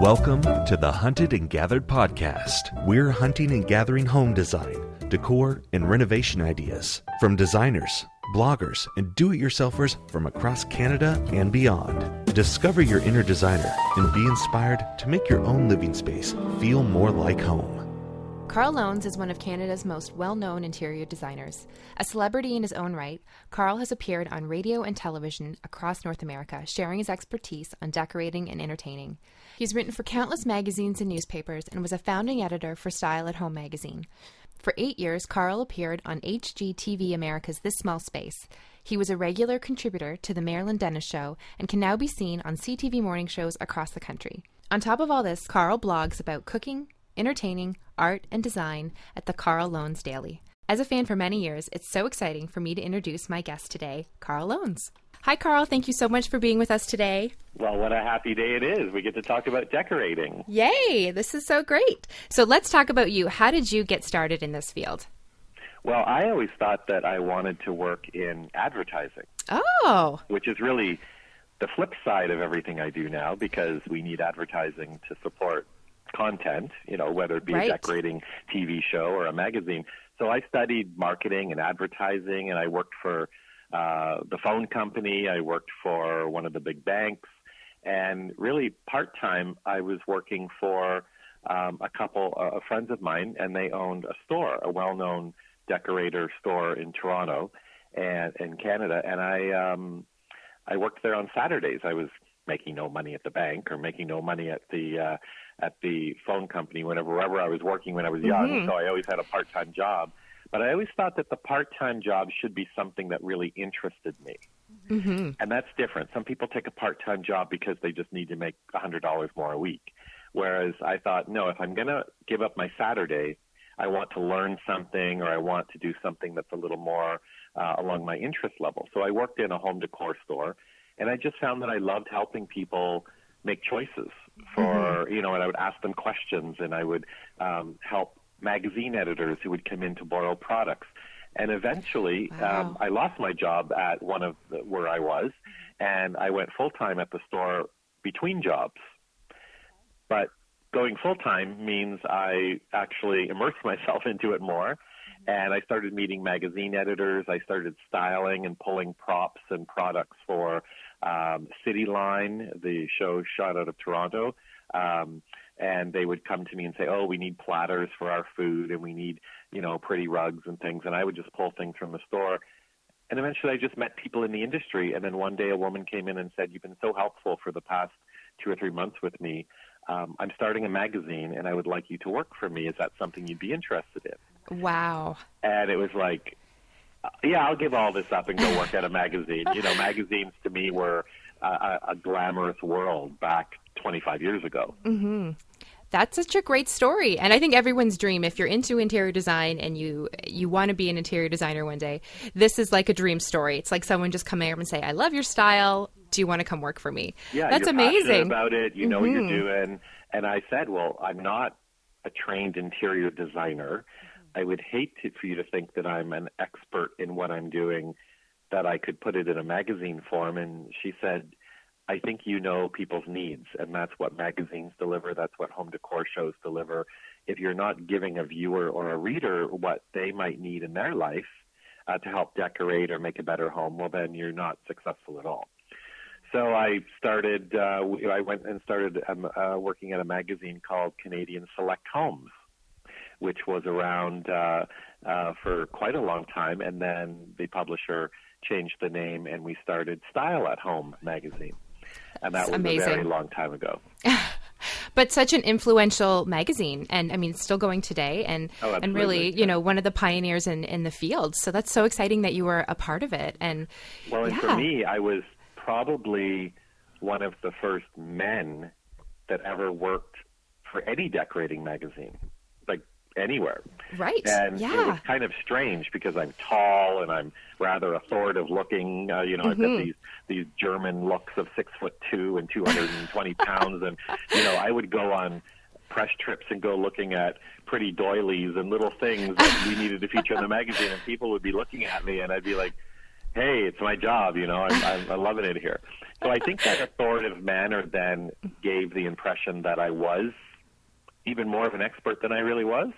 Welcome to the Hunted and Gathered podcast. We're hunting and gathering home design, decor, and renovation ideas from designers, bloggers, and do it yourselfers from across Canada and beyond. Discover your inner designer and be inspired to make your own living space feel more like home. Karl Lohnes is one of Canada's most well known interior designers. A celebrity in his own right, Karl has appeared on radio and television across North America, sharing his expertise on decorating and entertaining. He's written for countless magazines and newspapers and was a founding editor for Style at Home magazine. For eight years, Karl appeared on HGTV America's This Small Space. He was a regular contributor to The Marilyn Dennis Show and can now be seen on CTV morning shows across the country. On top of all this, Karl blogs about cooking, entertaining, art, and design at the Karl Lohnes Daily. As a fan for many years, it's so exciting for me to introduce my guest today, Karl Lohnes. Hi, Karl. Thank you so much for being with us today. Well, what a happy day it is. We get to talk about decorating. Yay! This is so great. So let's talk about you. How did you get started in this field? Well, I always thought that I wanted to work in advertising. Oh. Which is really the flip side of everything I do now because we need advertising to support content, you know, whether it be right. a decorating TV show or a magazine. So I studied marketing and advertising, and I worked for uh, the phone company. I worked for one of the big banks, and really part time, I was working for um, a couple uh, of friends of mine, and they owned a store, a well known decorator store in Toronto and in Canada, and I um, I worked there on Saturdays. I was making no money at the bank or making no money at the uh, at the phone company whenever wherever I was working when I was young. Mhm. So I always had a part time job. But I always thought that the part time job should be something that really interested me. Mm-hmm. And that's different. Some people take a part time job because they just need to make a hundred dollars more a week. Whereas I thought, no, if I'm gonna give up my Saturday, I want to learn something or I want to do something that's a little more uh, along my interest level. So I worked in a home decor store and I just found that I loved helping people make choices for you know and I would ask them questions and I would um, help magazine editors who would come in to borrow products and eventually Wow. um, I lost my job at one of the, where I was and I went full time at the store between jobs but going full time means I actually immersed myself into it more. And I started meeting magazine editors. I started styling and pulling props and products for um, City Line, the show shot out of Toronto. Um, and they would come to me and say, "Oh, we need platters for our food, and we need, you know, pretty rugs and things." And I would just pull things from the store. And eventually, I just met people in the industry. And then one day, a woman came in and said, "You've been so helpful for the past two or three months with me. Um, I'm starting a magazine, and I would like you to work for me. Is that something you'd be interested in?" Wow. And it was like, uh, "Yeah, I'll give all this up and go work at a magazine." You know, magazines to me were a, a glamorous world back 25 years ago. Mm-hmm. That's such a great story, and I think everyone's dream. If you're into interior design and you you want to be an interior designer one day, this is like a dream story. It's like someone just coming over and say, "I love your style. Do you want to come work for me?" Yeah, that's amazing. about it. You know what Mhm. you're doing. And I said, well, I'm not a trained interior designer. I would hate to, for you to think that I'm an expert in what I'm doing, that I could put it in a magazine form. And she said, I think you know people's needs, and that's what magazines deliver. That's what home decor shows deliver. If you're not giving a viewer or a reader what they might need in their life uh, to help decorate or make a better home, well, then you're not successful at all. So I started. Uh, I went and started um, uh, working at a magazine called Canadian Select Homes, which was around uh, uh, for quite a long time, and then the publisher changed the name, and we started Style at Home magazine, and that That's was a very amazing. long time ago. but such an influential magazine and i mean it's still going today and Oh, and really you know one of the pioneers in in the field so that's so exciting that you were a part of it and Well, and yeah. for me, I was probably one of the first men that ever worked for any decorating magazine, like anywhere. right And it yeah was kind of strange because I'm tall and I'm rather authoritative looking. Uh, you know, I've got Mhm. these these German looks of six foot two and 220 pounds, and you know, I would go on press trips and go looking at pretty doilies and little things that we needed to feature in the magazine, and people would be looking at me, and I'd be like. hey, it's my job, you know, I'm, I'm, I'm loving it here. So I think that authoritative manner then gave the impression that I was even more of an expert than I really was.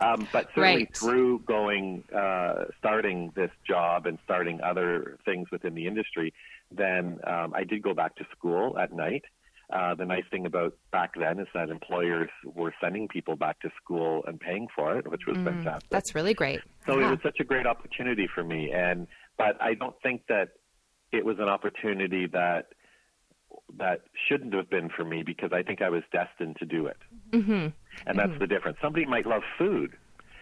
Um, but certainly Right. through going, uh, starting this job and starting other things within the industry, then um, I did go back to school at night. Uh, the nice thing about back then is that employers were sending people back to school and paying for it, which was fantastic. That's really great. So Yeah. it was such a great opportunity for me, and but I don't think that it was an opportunity that that shouldn't have been for me because I think I was destined to do it, mm-hmm. And that's mm-hmm. the difference. Somebody might love food,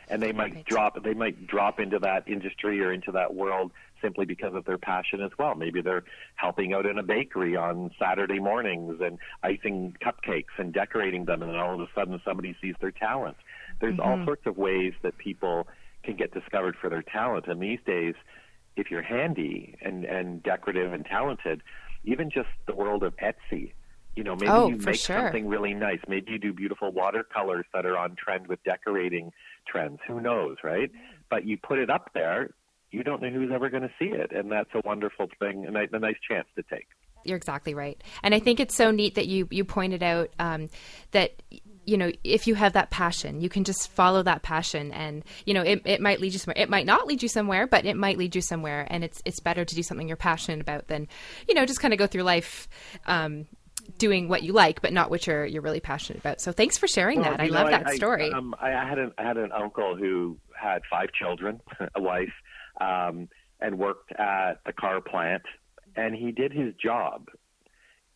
and they might Right. drop they might drop into that industry or into that world simply because of their passion as well. Maybe they're helping out in a bakery on Saturday mornings and icing cupcakes and decorating them, and then all of a sudden somebody sees their talent. There's all mm-hmm. sorts of ways that people can get discovered for their talent, and these days, if you're handy and and decorative and talented, even just the world of Etsy. You know, maybe Oh, you make sure. something really nice. Maybe you do beautiful watercolors that are on trend with decorating trends. Who knows, right? But you put it up there, you don't know who's ever going to see it, and that's a wonderful thing and a a nice chance to take. You're exactly right, and I think it's so neat that you you pointed out um, that you know if you have that passion, you can just follow that passion, and you know it, it might lead you somewhere. It might not lead you somewhere, but it might lead you somewhere, and it's it's better to do something you're passionate about than you know just kind of go through life. Um, doing what you like but not what you're you're really passionate about so thanks for sharing Well, that i you love know, that story um, I, I had an I had an uncle who had five children, a wife, um, and worked at the car plant, and he did his job.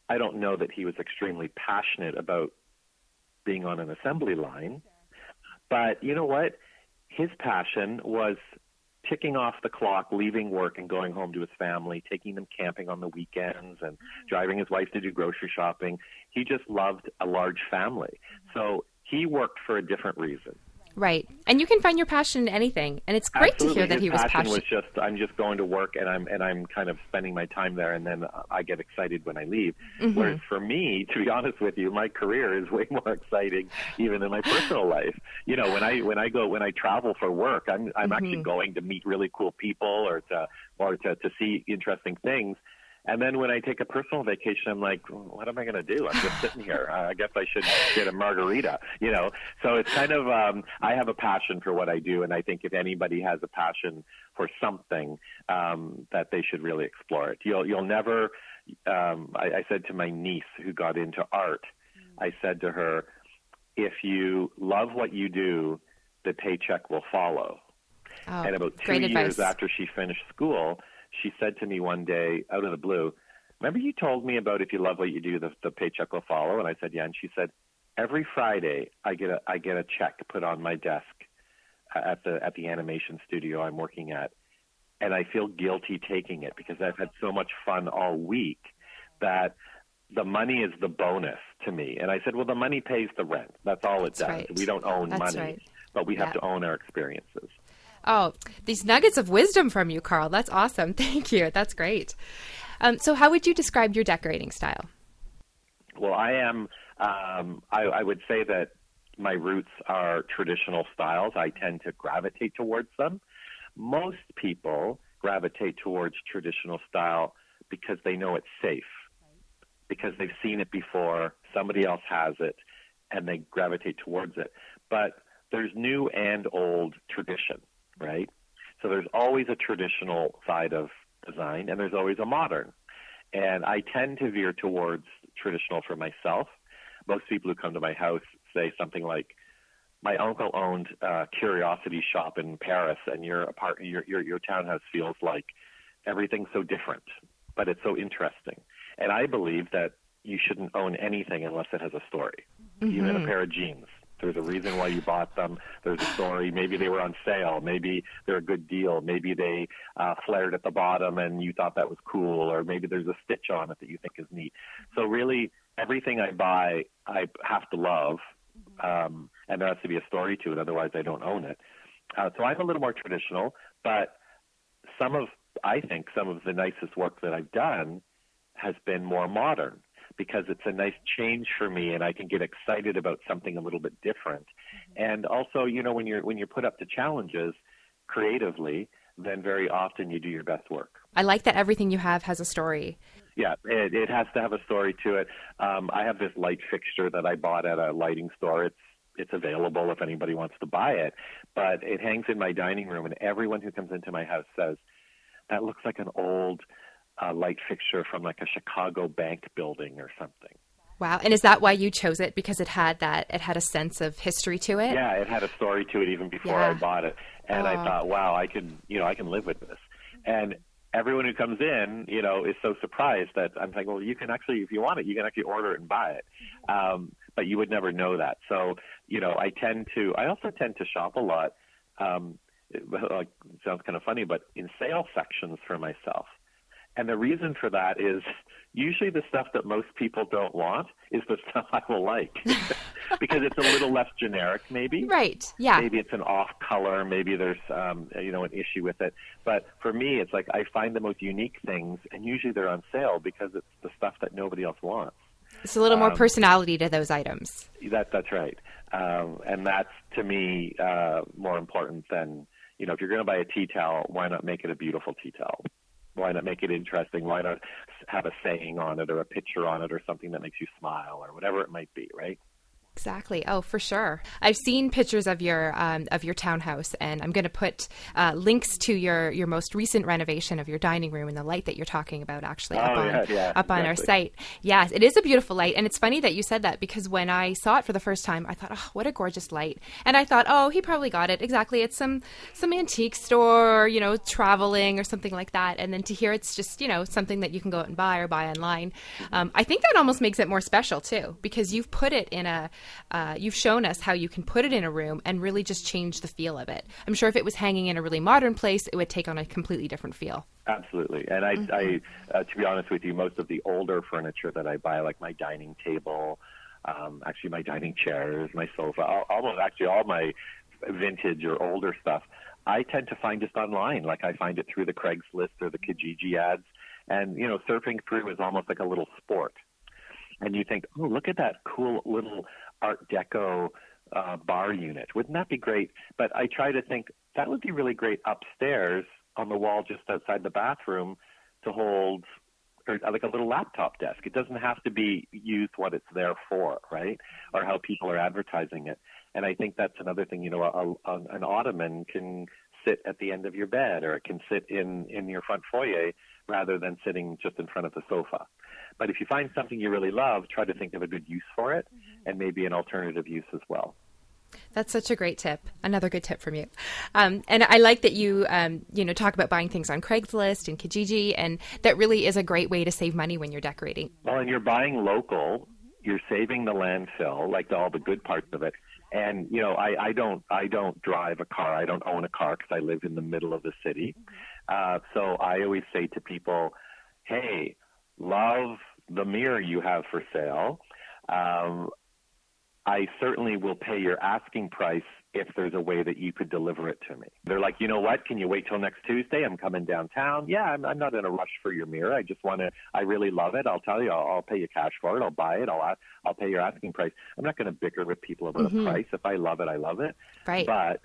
I don't know that he was extremely passionate about being on an assembly line, but you know what? His passion was ticking off the clock, leaving work and going home to his family, taking them camping on the weekends and mm-hmm. driving his wife to do grocery shopping. He just loved a large family. Mm-hmm. So he worked for a different reason. Right and you can find your passion in anything and it's great Absolutely. to hear that His he was passion passionate was just I'm just going to work and I'm and I'm kind of spending my time there and then I get excited when I leave. Mm-hmm. Whereas for me, to be honest with you, my career is way more exciting even in my personal life. You know, when I when I go when I travel for work, I'm I'm Mm-hmm. actually going to meet really cool people or to or to to see interesting things. And then when I take a personal vacation, I'm like, what am I going to do? I'm just sitting here. I guess I should get a margarita, you know? So it's kind of, um, I have a passion for what I do. And I think if anybody has a passion for something, um, that they should really explore it. You'll, you'll never, um, I, I said to my niece who got into art, I said to her, if you love what you do, the paycheck will follow. oh, And about two years after she finished school, she said to me one day, out of the blue, Remember you told me about if you love what you do, the, the paycheck will follow? And I said, Yeah. And she said, Every Friday, I get a I get a check put on my desk uh, at the at the animation studio I'm working at, and I feel guilty taking it because I've had so much fun all week that the money is the bonus to me. And I said, Well, the money pays the rent. That's all it That's does. right. We don't own That's money, right. but we have Yeah. to own our experiences. Oh, these nuggets of wisdom from you, Karl. That's awesome. Thank you. That's great. Um, so, how would you describe your decorating style? Well, I am. Um, I, I would say that my roots are traditional styles. I tend to gravitate towards them. Most people gravitate towards traditional style because they know it's safe, because they've seen it before, somebody else has it, and they gravitate towards it. But there's new and old tradition, right? So there's always a traditional side of design, and there's always a modern. And I tend to veer towards traditional for myself. Most people who come to my house say something like, "My uncle owned a curiosity shop in Paris, and your apart your your, your townhouse feels like everything's so different, but it's so interesting." And I believe that you shouldn't own anything unless it has a story, mm-hmm. even a pair of jeans. There's a reason why you bought them. There's a story. Maybe they were on sale. Maybe they're a good deal. Maybe they uh, flared at the bottom and you thought that was cool. Or maybe there's a stitch on it that you think is neat. So really, everything I buy, I have to love, um, and there has to be a story to it. Otherwise, I don't own it. Uh, so I'm a little more traditional, but some of I think some of the nicest work that I've done has been more modern because it's a nice change for me and I can get excited about something a little bit different. And also, you know, when you're when you're put up to challenges creatively, then very often you do your best work. I like that everything you have has a story. Yeah, it, it has to have a story to it. Um, I have this light fixture that I bought at a lighting store. It's it's available if anybody wants to buy it, but it hangs in my dining room, and everyone who comes into my house says that looks like an old uh, light fixture from like a Chicago bank building or something. Wow. And is that why you chose it? Because it had that, it had a sense of history to it? Yeah, it had a story to it even before yeah. I bought it. And oh. I thought, wow, I can, you know, I can live with this. And everyone who comes in, you know, is so surprised that I'm like, well, you can actually, if you want it, you can actually order it and buy it. Um, but you would never know that. So, you know, I tend to, I also tend to shop a lot. Um, it, like, sounds kind of funny, but in sale sections for myself. And the reason for that is usually the stuff that most people don't want is the stuff I will like because it's a little less generic, maybe. Right. Yeah. Maybe it's an off color. Maybe there's, um, you know, an issue with it. But for me, it's like I find the most unique things, and usually they're on sale because it's the stuff that nobody else wants. It's a little more um, personality to those items. That that's right, um, and that's to me uh, more important than you know. If you're going to buy a tea towel, why not make it a beautiful tea towel? Why not make it interesting? Why not have a saying on it or a picture on it or something that makes you smile or whatever it might be, right? Exactly. Oh, for sure. I've seen pictures of your um, of your townhouse, and I'm going to put uh, links to your your most recent renovation of your dining room and the light that you're talking about. Actually, oh, up on yeah, yeah, up on exactly. our site. Yes, it is a beautiful light, and it's funny that you said that because when I saw it for the first time, I thought, oh, what a gorgeous light, and I thought, oh, he probably got it exactly. It's some some antique store, or, you know, traveling or something like that. And then to hear it's just you know something that you can go out and buy or buy online, um, I think that almost makes it more special too because you've put it in a uh, you've shown us how you can put it in a room and really just change the feel of it. I'm sure if it was hanging in a really modern place, it would take on a completely different feel. Absolutely, and I, mm-hmm. I uh, to be honest with you, most of the older furniture that I buy, like my dining table, um, actually my dining chairs, my sofa, all, almost actually all my vintage or older stuff, I tend to find just online. Like I find it through the Craigslist or the Kijiji ads, and you know, surfing through is almost like a little sport. And you think, oh, look at that cool little Art Deco uh, bar unit. Wouldn't that be great? But I try to think that would be really great upstairs on the wall just outside the bathroom to hold or like a little laptop desk. It doesn't have to be used what it's there for, right? Or how people are advertising it. And I think that's another thing. You know, a, a, an ottoman can sit at the end of your bed, or it can sit in in your front foyer rather than sitting just in front of the sofa. But if you find something you really love, try to think of a good use for it mm-hmm. and maybe an alternative use as well. That's such a great tip. Another good tip from you. Um, and I like that you, um, you know, talk about buying things on Craigslist and Kijiji, and that really is a great way to save money when you're decorating. Well, and you're buying local. You're saving the landfill, like the, all the good parts of it. And you know, I, I don't, I don't drive a car. I don't own a car because I live in the middle of the city. Uh, so I always say to people, "Hey, love the mirror you have for sale. Um, I certainly will pay your asking price if there's a way that you could deliver it to me. They're like, you know what? Can you wait till next Tuesday? I'm coming downtown. Yeah, I'm, I'm not in a rush for your mirror. I just want to. I really love it. I'll tell you. I'll, I'll pay you cash for it. I'll buy it. I'll I'll pay your asking price. I'm not going to bicker with people about mm-hmm. a price. If I love it, I love it. Right. But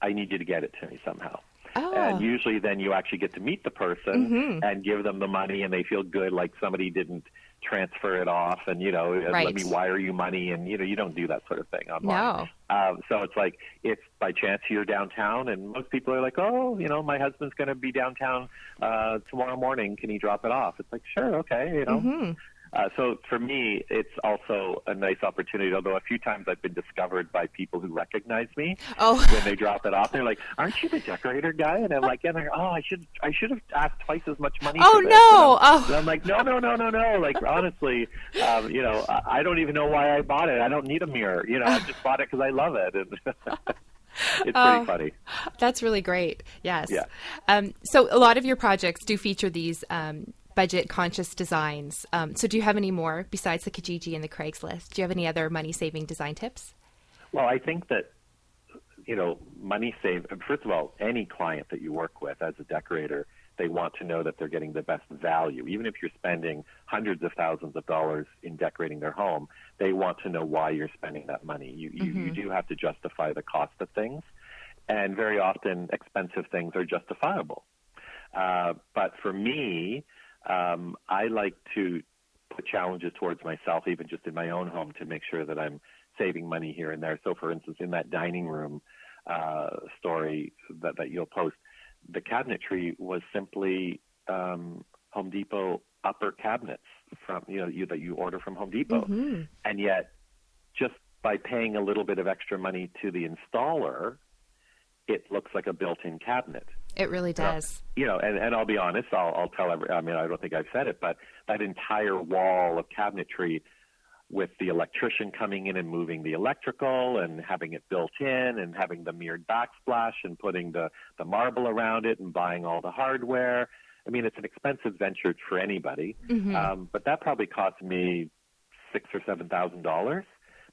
I need you to get it to me somehow. Oh. And usually then you actually get to meet the person mm-hmm. and give them the money and they feel good like somebody didn't transfer it off and you know right. let me wire you money and you know you don't do that sort of thing online. No. Um, so it's like if by chance you're downtown and most people are like, oh, you know, my husband's going to be downtown uh, tomorrow morning. Can he drop it off? It's like, sure, okay, you know. Mm-hmm. Uh, so for me, it's also a nice opportunity. Although a few times I've been discovered by people who recognize me oh. when they drop it off. They're like, "Aren't you the decorator guy?" And I'm like, "Yeah." Like, "Oh, I should I should have asked twice as much money." Oh no! I'm, oh. And I'm like, "No, no, no, no, no!" Like honestly, um, you know, I, I don't even know why I bought it. I don't need a mirror. You know, I just bought it because I love it. And it's oh, pretty funny. That's really great. Yes. Yeah. Um, so a lot of your projects do feature these um, budget conscious designs. Um, so, do you have any more besides the Kijiji and the Craigslist? Do you have any other money saving design tips? Well, I think that you know money save. First of all, any client that you work with as a decorator, they want to know that they're getting the best value. Even if you're spending hundreds of thousands of dollars in decorating their home, they want to know why you're spending that money. You you, mm-hmm. you do have to justify the cost of things, and very often expensive things are justifiable. Uh, but for me, um, I like to put challenges towards myself, even just in my own home, to make sure that I'm saving money here and there. So, for instance, in that dining room uh, story that, that you'll post, the cabinetry was simply um, Home Depot upper cabinets from you know you, that you order from Home Depot, Mm-hmm. and yet just by paying a little bit of extra money to the installer, it looks like a built-in cabinet. It really does. You know, and, and I'll be honest, I'll, I'll tell every, I mean, I don't think I've said it, but that entire wall of cabinetry with the electrician coming in and moving the electrical and having it built in and having the mirrored backsplash and putting the, the marble around it and buying all the hardware. I mean, it's an expensive venture for anybody, Mm-hmm. um, but that probably cost me six or seven thousand dollars.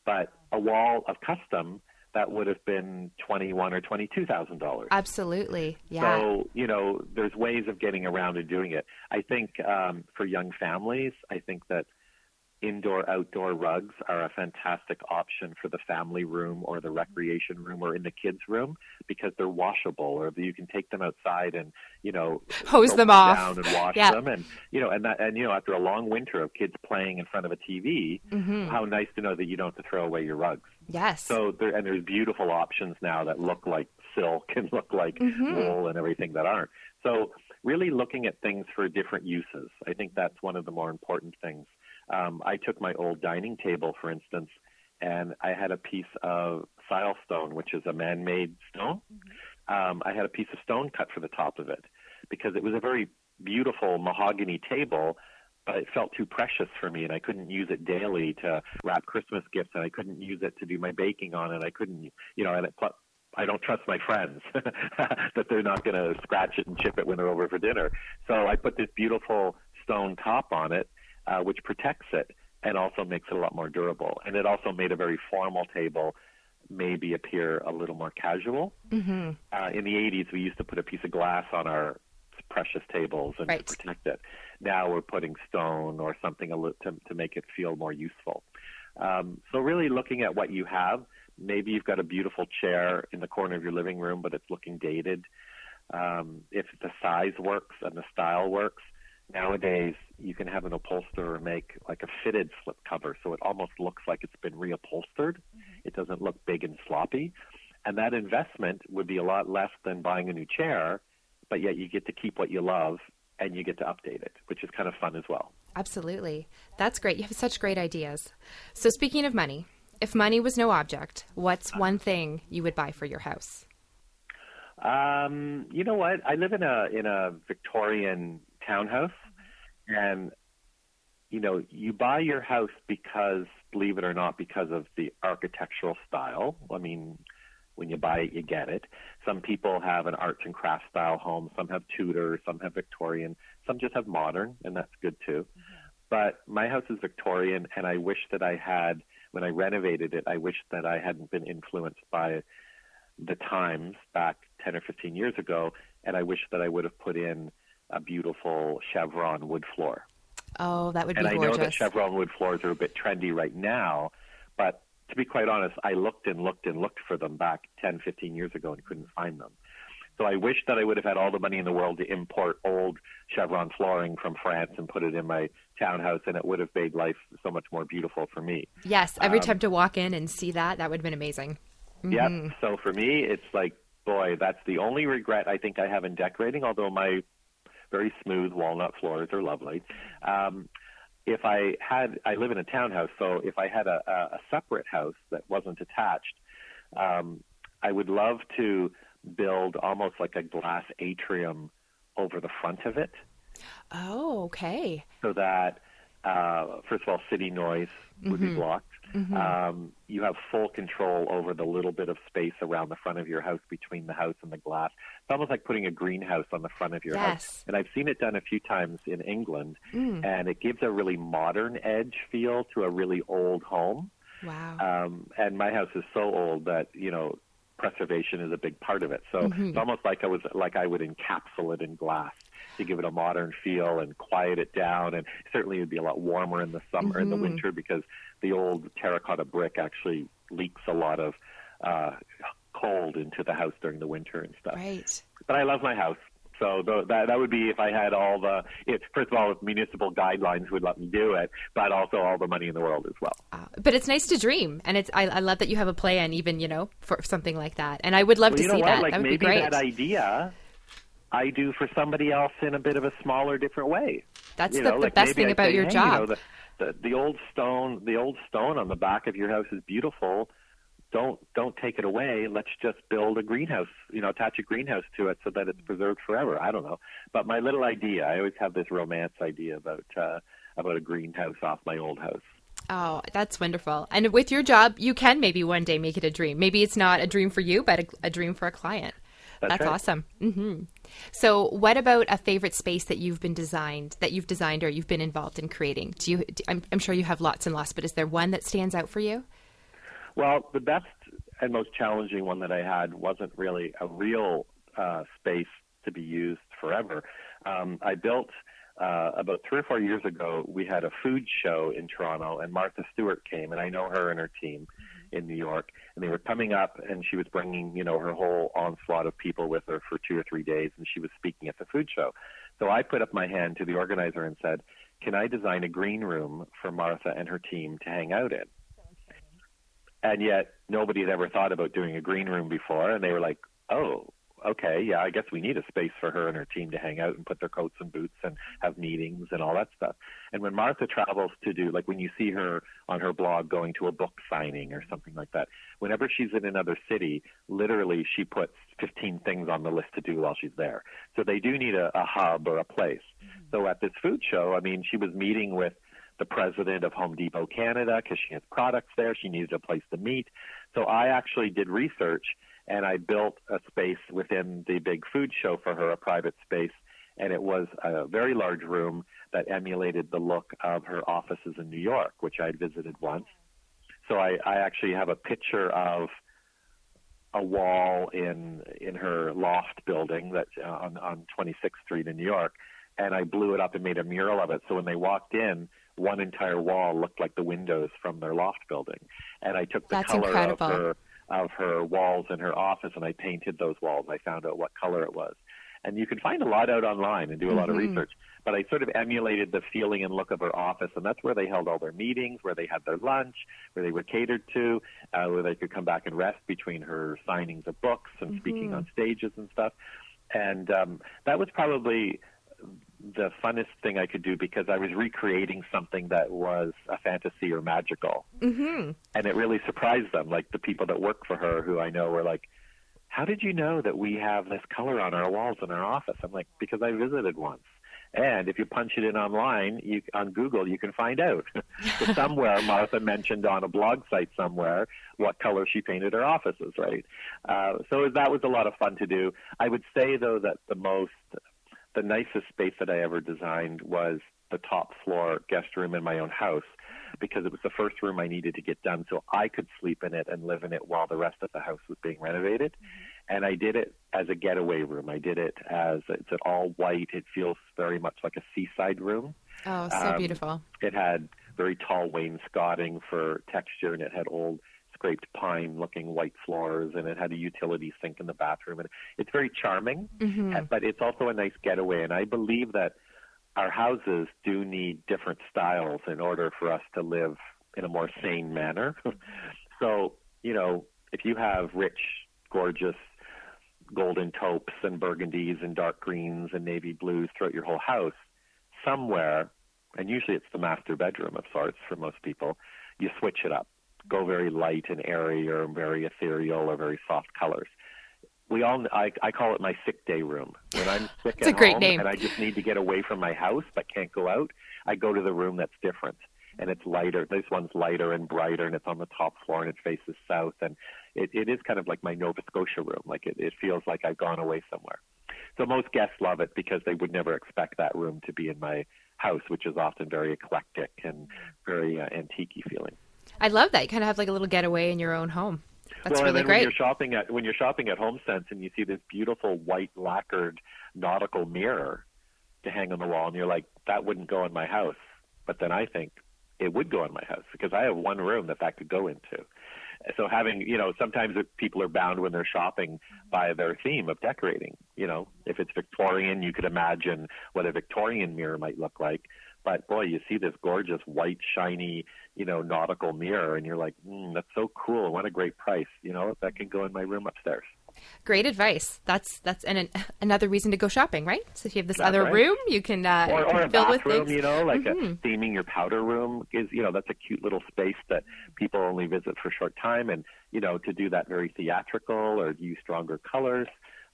But a wall of custom that would have been twenty one or twenty two thousand dollars. Absolutely. Yeah. So, you know, there's ways of getting around and doing it. I think um, for young families, I think that indoor outdoor rugs are a fantastic option for the family room or the recreation room or in the kids room because they're washable or you can take them outside and you know Hose throw them off. down and wash Yeah. them and you know and that and you know after a long winter of kids playing in front of a TV Mm-hmm. how nice to know that you don't have to throw away your rugs yes. so there, and there's beautiful options now that look like silk and look like Mm-hmm. wool and everything that aren't. So really looking at things for different uses. I think that's one of the more important things. Um, I took my old dining table, for instance, and I had a piece of silestone, which is a man-made stone. Um, I had a piece of stone cut for the top of it because it was a very beautiful mahogany table, but it felt too precious for me, and I couldn't use it daily to wrap Christmas gifts, and I couldn't use it to do my baking on, and I couldn't, you know, and it, pl- I don't trust my friends that they're not going to scratch it and chip it when they're over for dinner. So I put this beautiful stone top on it, uh, which protects it and also makes it a lot more durable. And it also made a very formal table maybe appear a little more casual. mm-hmm. Uh, in the 80s, we used to put a piece of glass on our precious tables and Right. to protect it. Now we're putting stone or something to, to make it feel more useful. Um, so really looking at what you have. Maybe you've got a beautiful chair in the corner of your living room, but it's looking dated. Um, if the size works and the style works, nowadays you can have an upholsterer make like a fitted slip cover, so it almost looks like it's been reupholstered. It doesn't look big and sloppy, and that investment would be a lot less than buying a new chair, but yet you get to keep what you love and you get to update it, which is kind of fun as well. Absolutely. That's great. You have such great ideas. So, speaking of money, if money was no object, what's one thing you would buy for your house? Um, you know what? I live in a in a Victorian townhouse, and you know, you buy your house because, believe it or not, because of the architectural style. I mean, when you buy it, you get it. Some people have an arts and crafts style home. Some have Tudor. Some have Victorian. Some just have modern, and that's good too. But my house is Victorian, and I wish that I had, when I renovated it, I wish that I hadn't been influenced by the times back 10 or 15 years ago, and I wish that I would have put in a beautiful chevron wood floor. Oh, that would And be And I know that chevron wood floors are a bit trendy right now, but to be quite honest, I looked and looked and looked for them back 10, 15 years ago and couldn't find them. So I wish that I would have had all the money in the world to import old chevron flooring from France and put it in my townhouse, and it would have made life so much more beautiful for me. yes, every Um, time to walk in and see that, that would have been amazing. Yep. So for me, it's like, boy, that's the only regret I think I have in decorating. Although my very smooth walnut floors are lovely. Um, if I had, I live in a townhouse, so if I had a, a, a separate house that wasn't attached, um, I would love to build almost like a glass atrium over the front of it Oh, okay. so that uh, first of all, city noise would be blocked. Um, you have full control over the little bit of space around the front of your house between the house and the glass. It's almost like putting a greenhouse on the front of your Yes. house. And I've seen it done a few times in England, Mm. and it gives a really modern edge feel to a really old home. Wow. Um, and my house is so old that you know preservation is a big part of it. So it's almost like I was like I would encapsulate in glass to give it a modern feel and quiet it down. And certainly it would be a lot warmer in the summer in the winter because the old terracotta brick actually leaks a lot of uh, cold into the house during the winter and stuff. right. But I love my house. So the, that that would be if I had all the. If, first of all, if municipal guidelines would let me do it, but also all the money in the world as well. Uh, but it's nice to dream, and it's I, I, love that you have a plan, even you know, for something like that. And I would love well, to see that. Like that would maybe be great. that idea I do for somebody else in a bit of a smaller, different way. That's you the, know, the like best thing I about say, your hey, job. You know, the, the, the old stone, the old stone on the back of your house is beautiful. Don't don't take it away. Let's just build a greenhouse. You know, attach a greenhouse to it so that it's preserved forever. I don't know, but my little idea. I always have this romance idea about uh, about a greenhouse off my old house. Oh, that's wonderful. And with your job, you can maybe one day make it a dream. Maybe it's not a dream for you, but a, a dream for a client. That's, That's right. awesome. hmm So, what about a favorite space that you've been designed, that you've designed, or you've been involved in creating? Do you? Do, I'm, I'm sure you have lots and lots, but is there one that stands out for you? Well, the best and most challenging one that I had wasn't really a real uh, space to be used forever. Um, I built uh, about three or four years ago. We had a food show in Toronto, and Martha Stewart came, and I know her and her team in New York, and they were coming up, and she was bringing, you know, her whole onslaught of people with her for two or three days, and she was speaking at the food show. So I put up my hand to the organizer and said, "Can I design a green room for Martha and her team to hang out in?" And yet nobody had ever thought about doing a green room before, and they were like, "Oh, okay, yeah, I guess we need a space for her and her team to hang out and put their coats and boots and have meetings and all that stuff. And when Martha travels to do, like when you see her on her blog going to a book signing or something like that, whenever she's in another city, literally she puts 15 things on the list to do while she's there. So they do need a, a hub or a place. Mm-hmm. So at this food show, I mean, she was meeting with the president of Home Depot Canada because she has products there. She needed a place to meet. So I actually did research and I built a space within the big food show for her, a private space, and it was a very large room that emulated the look of her offices in New York, which I'd visited once. So I, I actually have a picture of a wall in in her loft building that uh, on on 26th Street in New York, and I blew it up and made a mural of it. So when they walked in, one entire wall looked like the windows from their loft building, and I took the That's color incredible. of her of her walls in her office and I painted those walls. I found out what color it was. And you can find a lot out online and do a lot of Mhm. research. But I sort of emulated the feeling and look of her office, and that's where they held all their meetings, where they had their lunch, where they were catered to, uh, where they could come back and rest between her signings of books and speaking Mhm. on stages and stuff. And um, that was probably the funnest thing I could do because I was recreating something that was a fantasy or magical Mm-hmm. and it really surprised them. Like the people that work for her, who I know, were like, "How did you know that we have this color on our walls in our office?" I'm like, "Because I visited once." And if you punch it in online, you, on Google, you can find out. so somewhere, Martha mentioned on a blog site somewhere what color she painted her offices, right? Uh, so that was a lot of fun to do. I would say, though, that the most, the nicest space that I ever designed was the top floor guest room in my own house because it was the first room I needed to get done so I could sleep in it and live in it while the rest of the house was being renovated. Mm-hmm. And I did it as a getaway room. I did it as it's an all white. It feels very much like a seaside room. Oh, so Um, beautiful. It had very tall wainscoting for texture, and it had old scraped pine looking white floors, and it had a utility sink in the bathroom. And it's very charming, hmm but it's also a nice getaway. And I believe that our houses do need different styles in order for us to live in a more sane manner. so, you know, if you have rich, gorgeous golden taupes and burgundies and dark greens and navy blues throughout your whole house, somewhere, and usually it's the master bedroom of sorts for most people, you switch it up. Go very light and airy or very ethereal or very soft colors. We all, I, I call it my sick day room. When I'm sick at a great home name. and I just need to get away from my house but can't go out, I go to the room that's different and it's lighter. This one's lighter and brighter, and it's on the top floor, and it faces south, and it, it is kind of like my Nova Scotia room. Like it, it feels like I've gone away somewhere. So most guests love it because they would never expect that room to be in my house, which is often very eclectic and very uh, antique feeling. I love that. You kind of have like a little getaway in your own home. That's well, and really then when great. you're shopping at when you're shopping at HomeSense and you see this beautiful white lacquered nautical mirror to hang on the wall, and you're like, that wouldn't go in my house. But then I think it would go in my house because I have one room that that could go into. So having, you know, sometimes people are bound when they're shopping by their theme of decorating. You know, if it's Victorian, you could imagine what a Victorian mirror might look like. But boy, you see this gorgeous white, shiny, you know, nautical mirror, and you're like, mm, that's so cool. What a great price. You know, that can go in my room upstairs. Great advice. That's that's an, another reason to go shopping, right? So if you have this That's other right. room, you can uh, or, you or can a fill with bathroom, things. you know, like Mhm. a theming your powder room is, you know, that's a cute little space that people only visit for a short time, and you know, to do that very theatrical or use stronger colors.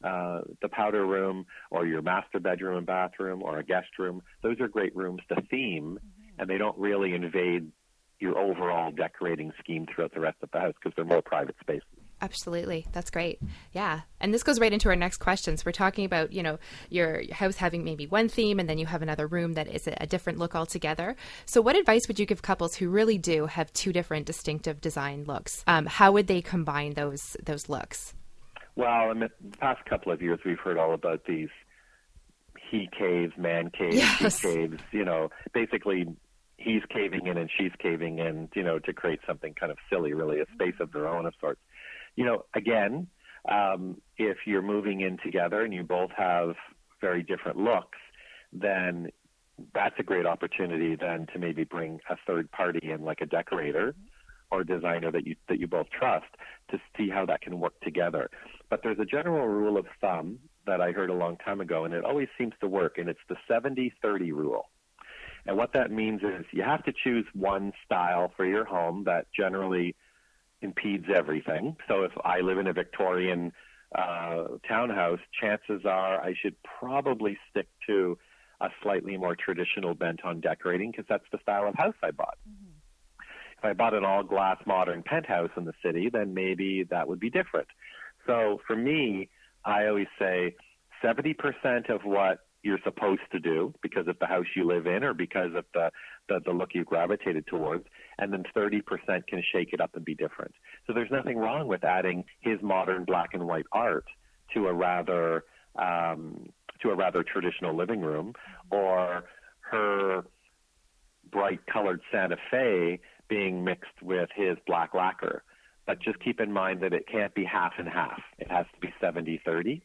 Uh, the powder room or your master bedroom and bathroom or a guest room, those are great rooms to theme, and they don't really invade your overall decorating scheme throughout the rest of the house because they're more private spaces. Absolutely. That's great. Yeah. And this goes right into our next questions. We're talking about, you know, your house having maybe one theme and then you have another room that is a, a different look altogether. So what advice would you give couples who really do have two different distinctive design looks? Um, how would they combine those those looks? Well, in the past couple of years, we've heard all about these he caves, man caves, Yes. she caves. You know, basically, he's caving in and she's caving in. You know, to create something kind of silly, really, a space of their own of sorts. You know, again, um, if you're moving in together and you both have very different looks, then that's a great opportunity then to maybe bring a third party in, like a decorator or a designer that you that you both trust, to see how that can work together. But there's a general rule of thumb that I heard a long time ago, and it always seems to work, and it's the 70 30 rule. And what that means is you have to choose one style for your home that generally impedes everything. So if I live in a Victorian uh, townhouse, chances are I should probably stick to a slightly more traditional bent on decorating because that's the style of house I bought. If I bought an all glass modern penthouse in the city, then maybe that would be different. So for me, I always say 70% of what you're supposed to do because of the house you live in or because of the, the, the look you gravitated towards, and then 30% can shake it up and be different. So there's nothing wrong with adding his modern black and white art to a rather um, to a rather traditional living room, or her bright colored Santa Fe being mixed with his black lacquer. But just keep in mind that it can't be half and half. It has to be 70 30.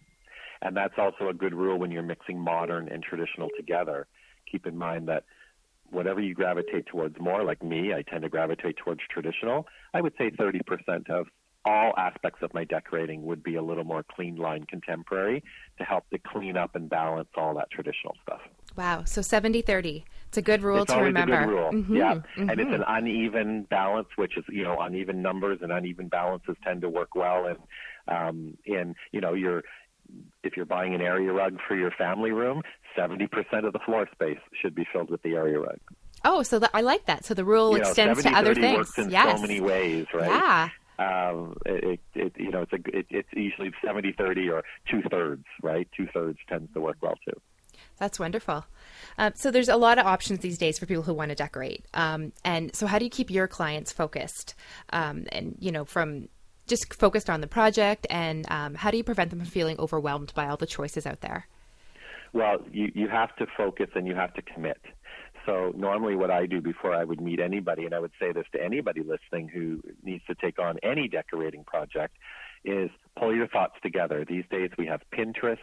And that's also a good rule when you're mixing modern and traditional together. Keep in mind that whatever you gravitate towards more, like me, I tend to gravitate towards traditional. I would say 30% of all aspects of my decorating would be a little more clean line contemporary to help to clean up and balance all that traditional stuff. Wow. So 70 30. It's a good rule it's to always remember. a good rule. Mhm, Yeah, and it's an uneven balance, which is you know uneven numbers and uneven balances tend to work well. And um, in you know you're if you're buying an area rug for your family room, seventy percent of the floor space should be filled with the area rug. Oh, so that, I like that. So the rule you know, extends to 70-30 other things. works in yes. so many ways, right? Yeah. um, it, it, you know, it's a, it, it's usually 70-30 or two thirds, right? Two thirds tends to work well too. That's wonderful. Uh, so there's a lot of options these days for people who want to decorate. Um, and so how do you keep your clients focused? Um, and you know, from just focused on the project, and um, how do you prevent them from feeling overwhelmed by all the choices out there? Well, you, you have to focus and you have to commit. So normally what I do before I would meet anybody, and I would say this to anybody listening who needs to take on any decorating project, is pull your thoughts together. These days we have Pinterest,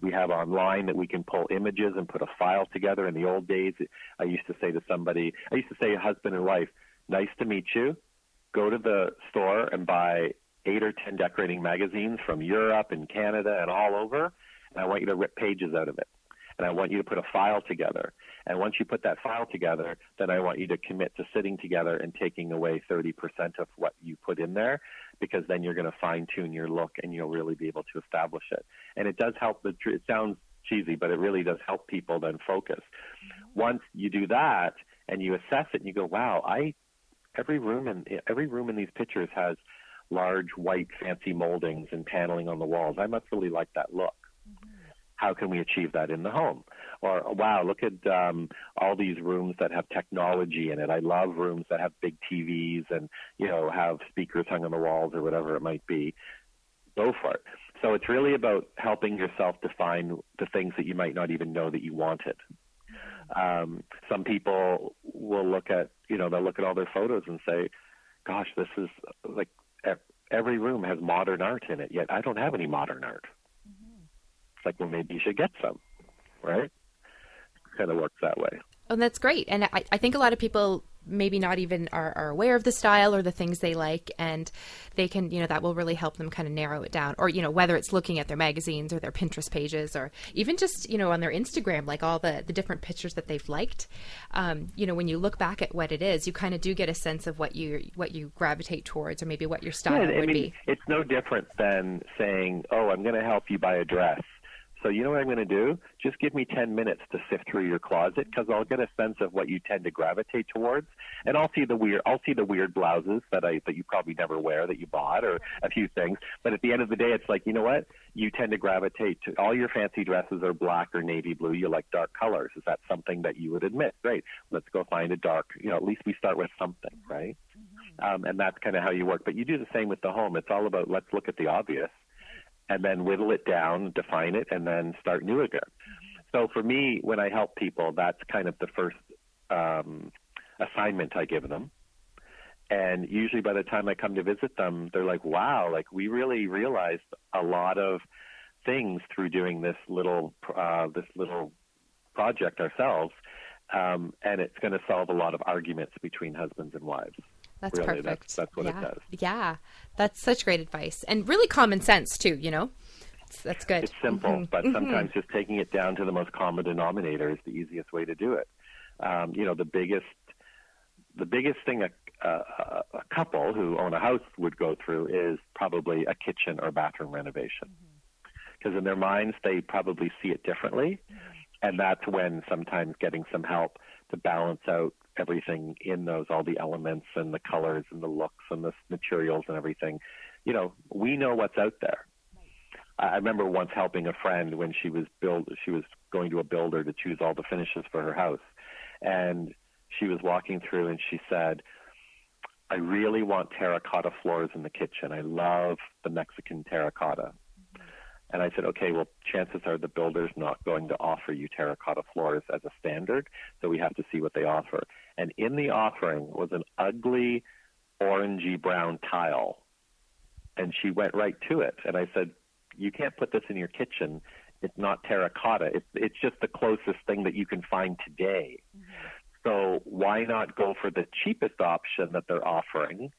we have online that we can pull images and put a file together. In the old days, I used to say to somebody, I used to say husband and wife, nice to meet you. Go to the store and buy eight or ten decorating magazines from Europe and Canada and all over, and I want you to rip pages out of it. And I want you to put a file together. And once you put that file together, then I want you to commit to sitting together and taking away 30% of what you put in there, because then you're going to fine tune your look and you'll really be able to establish it. And it does help the, it sounds cheesy, but it really does help people then focus. Once you do that and you assess it and you go, wow, I, every room in, every room in these pictures has large white fancy moldings and paneling on the walls. I must really like that look how can we achieve that in the home? Or wow, look at um, all these rooms that have technology in it. I love rooms that have big TVs and you know have speakers hung on the walls or whatever it might be. Go for it. So it's really about helping yourself define the things that you might not even know that you wanted. Um, some people will look at, you know, they'll look at all their photos and say, gosh, this is like every room has modern art in it, yet I don't have any modern art. It's like, well, maybe you should get some, right? Kind of works that way. Oh, that's great. And I, I think a lot of people maybe not even are, are aware of the style or the things they like and they can you know that will really help them kind of narrow it down or you know whether it's looking at their magazines or their pinterest pages or even just you know on their instagram like all the the different pictures that they've liked um, you know when you look back at what it is you kind of do get a sense of what you what you gravitate towards or maybe what your style yeah, would mean, be it's no different than saying oh i'm going to help you buy a dress so you know what I'm going to do? Just give me 10 minutes to sift through your closet because I'll get a sense of what you tend to gravitate towards, and I'll see the weird I'll see the weird blouses that I that you probably never wear that you bought or a few things. But at the end of the day, it's like you know what? You tend to gravitate to all your fancy dresses are black or navy blue. You like dark colors. Is that something that you would admit? Great. Let's go find a dark. You know, at least we start with something, right? Um, and that's kind of how you work. But you do the same with the home. It's all about let's look at the obvious and then whittle it down, define it, and then start new again. So for me, when I help people, that's kind of the first um, assignment I give them. And usually by the time I come to visit them, they're like, wow, like we really realized a lot of things through doing this little, uh, this little project ourselves. Um, and it's going to solve a lot of arguments between husbands and wives. That's really. perfect. That's, that's what yeah. it does. Yeah, that's such great advice and really common sense too. You know, that's good. It's simple, mm-hmm. but mm-hmm. sometimes just taking it down to the most common denominator is the easiest way to do it. Um, you know, the biggest the biggest thing a, a, a couple who own a house would go through is probably a kitchen or bathroom renovation. Because mm-hmm. in their minds, they probably see it differently. Mm-hmm. And that's when sometimes getting some help to balance out everything in those, all the elements and the colors and the looks and the materials and everything. You know, we know what's out there. I remember once helping a friend when she was build she was going to a builder to choose all the finishes for her house. And she was walking through and she said, I really want terracotta floors in the kitchen. I love the Mexican terracotta. And I said, okay, well, chances are the builder's not going to offer you terracotta floors as a standard, so we have to see what they offer. And in the offering was an ugly orangey brown tile. And she went right to it. And I said, you can't put this in your kitchen. It's not terracotta. It's, it's just the closest thing that you can find today. Mm-hmm. So why not go for the cheapest option that they're offering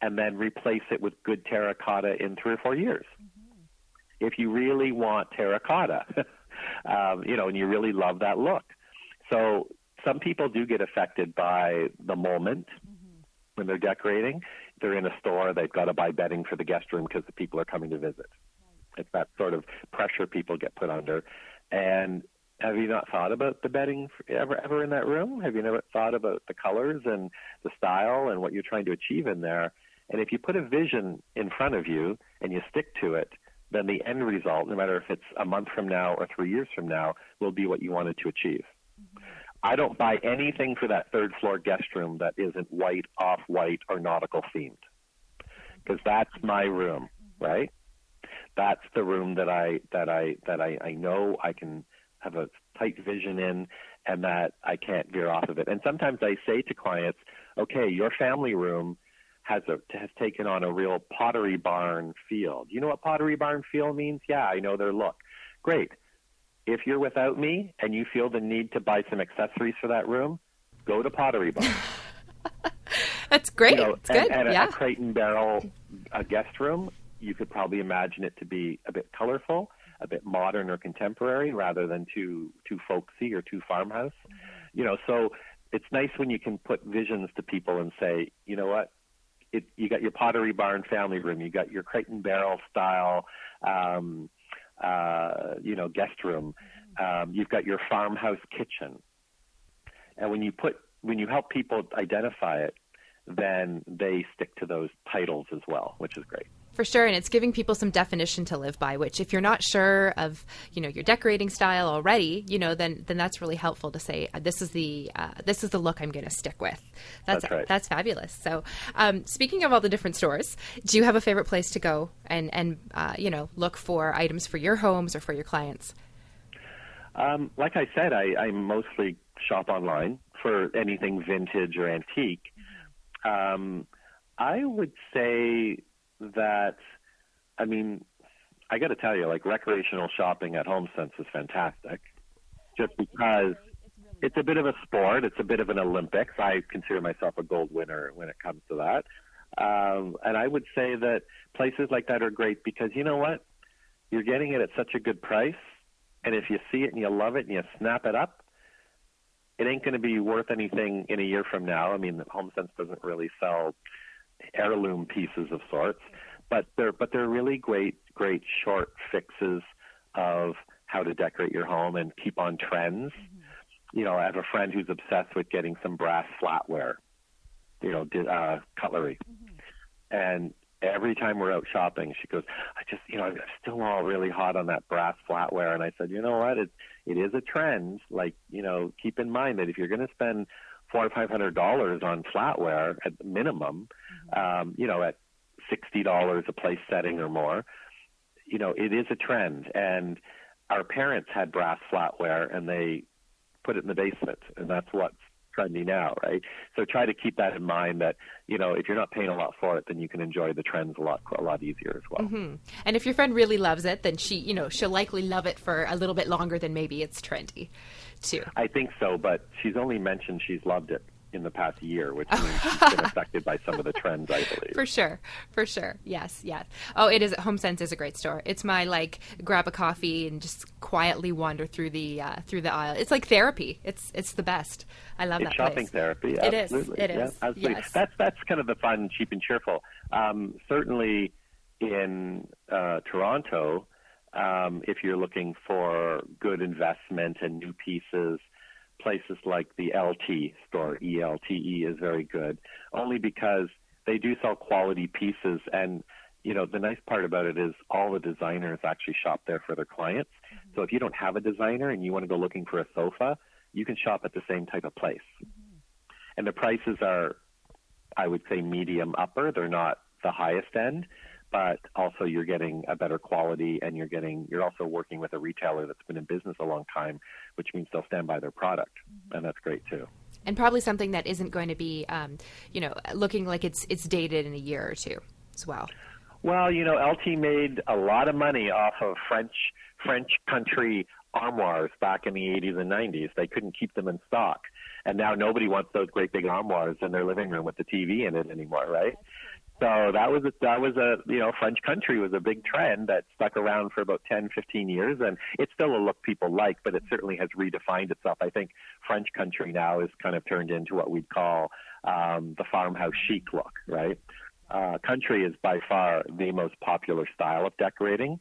and then replace it with good terracotta in three or four years? If you really want terracotta, um, you know, and you really love that look. So some people do get affected by the moment mm-hmm. when they're decorating. They're in a store, they've got to buy bedding for the guest room because the people are coming to visit. Right. It's that sort of pressure people get put under. And have you not thought about the bedding ever ever in that room? Have you never thought about the colors and the style and what you're trying to achieve in there? And if you put a vision in front of you and you stick to it, then the end result, no matter if it's a month from now or three years from now, will be what you wanted to achieve. Mm-hmm. I don't buy anything for that third floor guest room that isn't white, off white, or nautical themed. Because that's my room, right? That's the room that I that I that I, I know I can have a tight vision in and that I can't veer off of it. And sometimes I say to clients, okay, your family room has a has taken on a real pottery barn feel. Do you know what pottery barn feel means? Yeah, I know their look. Great. If you're without me and you feel the need to buy some accessories for that room, go to Pottery Barn. That's great. You know, it's good. And, yeah. a crate and barrel a guest room, you could probably imagine it to be a bit colorful, a bit modern or contemporary, rather than too too folksy or too farmhouse. You know, so it's nice when you can put visions to people and say, you know what, it, you got your Pottery Barn family room, you got your Crate and Barrel style, um, uh, you know, guest room, um, you've got your farmhouse kitchen, and when you put when you help people identify it, then they stick to those titles as well, which is great. For sure, and it's giving people some definition to live by. Which, if you're not sure of, you know, your decorating style already, you know, then then that's really helpful to say uh, this is the uh, this is the look I'm going to stick with. That's that's, right. that's fabulous. So, um, speaking of all the different stores, do you have a favorite place to go and and uh, you know look for items for your homes or for your clients? Um, like I said, I, I mostly shop online for anything vintage or antique. Um, I would say that, I mean, I got to tell you, like recreational shopping at HomeSense is fantastic, just because it's a bit of a sport. It's a bit of an Olympics. I consider myself a gold winner when it comes to that. Um, and I would say that places like that are great because you know what? You're getting it at such a good price. And if you see it and you love it and you snap it up, it ain't going to be worth anything in a year from now. I mean, HomeSense doesn't really sell heirloom pieces of sorts, but they're but they're really great great short fixes of how to decorate your home and keep on trends. Mm-hmm. You know, I have a friend who's obsessed with getting some brass flatware, you know, uh, cutlery, mm-hmm. and every time we're out shopping, she goes, I just, you know, I'm still all really hot on that brass flatware. And I said, you know what? It, it is a trend. Like, you know, keep in mind that if you're going to spend four or five hundred dollars on flatware at minimum. Um, you know, at sixty dollars a place setting or more, you know, it is a trend. And our parents had brass flatware and they put it in the basement, and that's what's trendy now, right? So try to keep that in mind that, you know, if you're not paying a lot for it, then you can enjoy the trends a lot a lot easier as well. Mm-hmm. And if your friend really loves it, then she, you know, she'll likely love it for a little bit longer than maybe it's trendy, too. I think so, but she's only mentioned she's loved it in the past year, which means she's been affected by some of the trends, I believe. For sure, for sure. Yes, yes. Oh, it is. HomeSense is a great store. It's my like grab a coffee and just quietly wander through the uh, through the aisle. It's like therapy. It's it's the best. I love it's that. shopping place. therapy. Absolutely. It is. It is. Yeah, absolutely. Yes. That's that's kind of the fun, cheap and cheerful. Um, certainly in uh, Toronto. Um, if you're looking for good investment and new pieces, places like the LT store, ELTE, is very good, only because they do sell quality pieces. And, you know, the nice part about it is all the designers actually shop there for their clients. Mm-hmm. So if you don't have a designer and you want to go looking for a sofa, you can shop at the same type of place. Mm-hmm. And the prices are, I would say, medium upper. They're not the highest end but also you're getting a better quality and you're getting you're also working with a retailer that's been in business a long time which means they'll stand by their product. Mm-hmm. and that's great too. And probably something that isn't going to be um, you know looking like it's it's dated in a year or two as well. Well you know lt made a lot of money off of french french country armoires back in the 80s and 90s they couldn't keep them in stock. And now nobody wants those great big armoires in their living room with the tv in it anymore right so that was a, that was a you know French country was a big trend that stuck around for about 10, 15 years, and it's still a look people like, but it certainly has redefined itself. I think French country now is kind of turned into what we'd call um, the farmhouse chic look, right? Uh, country is by far the most popular style of decorating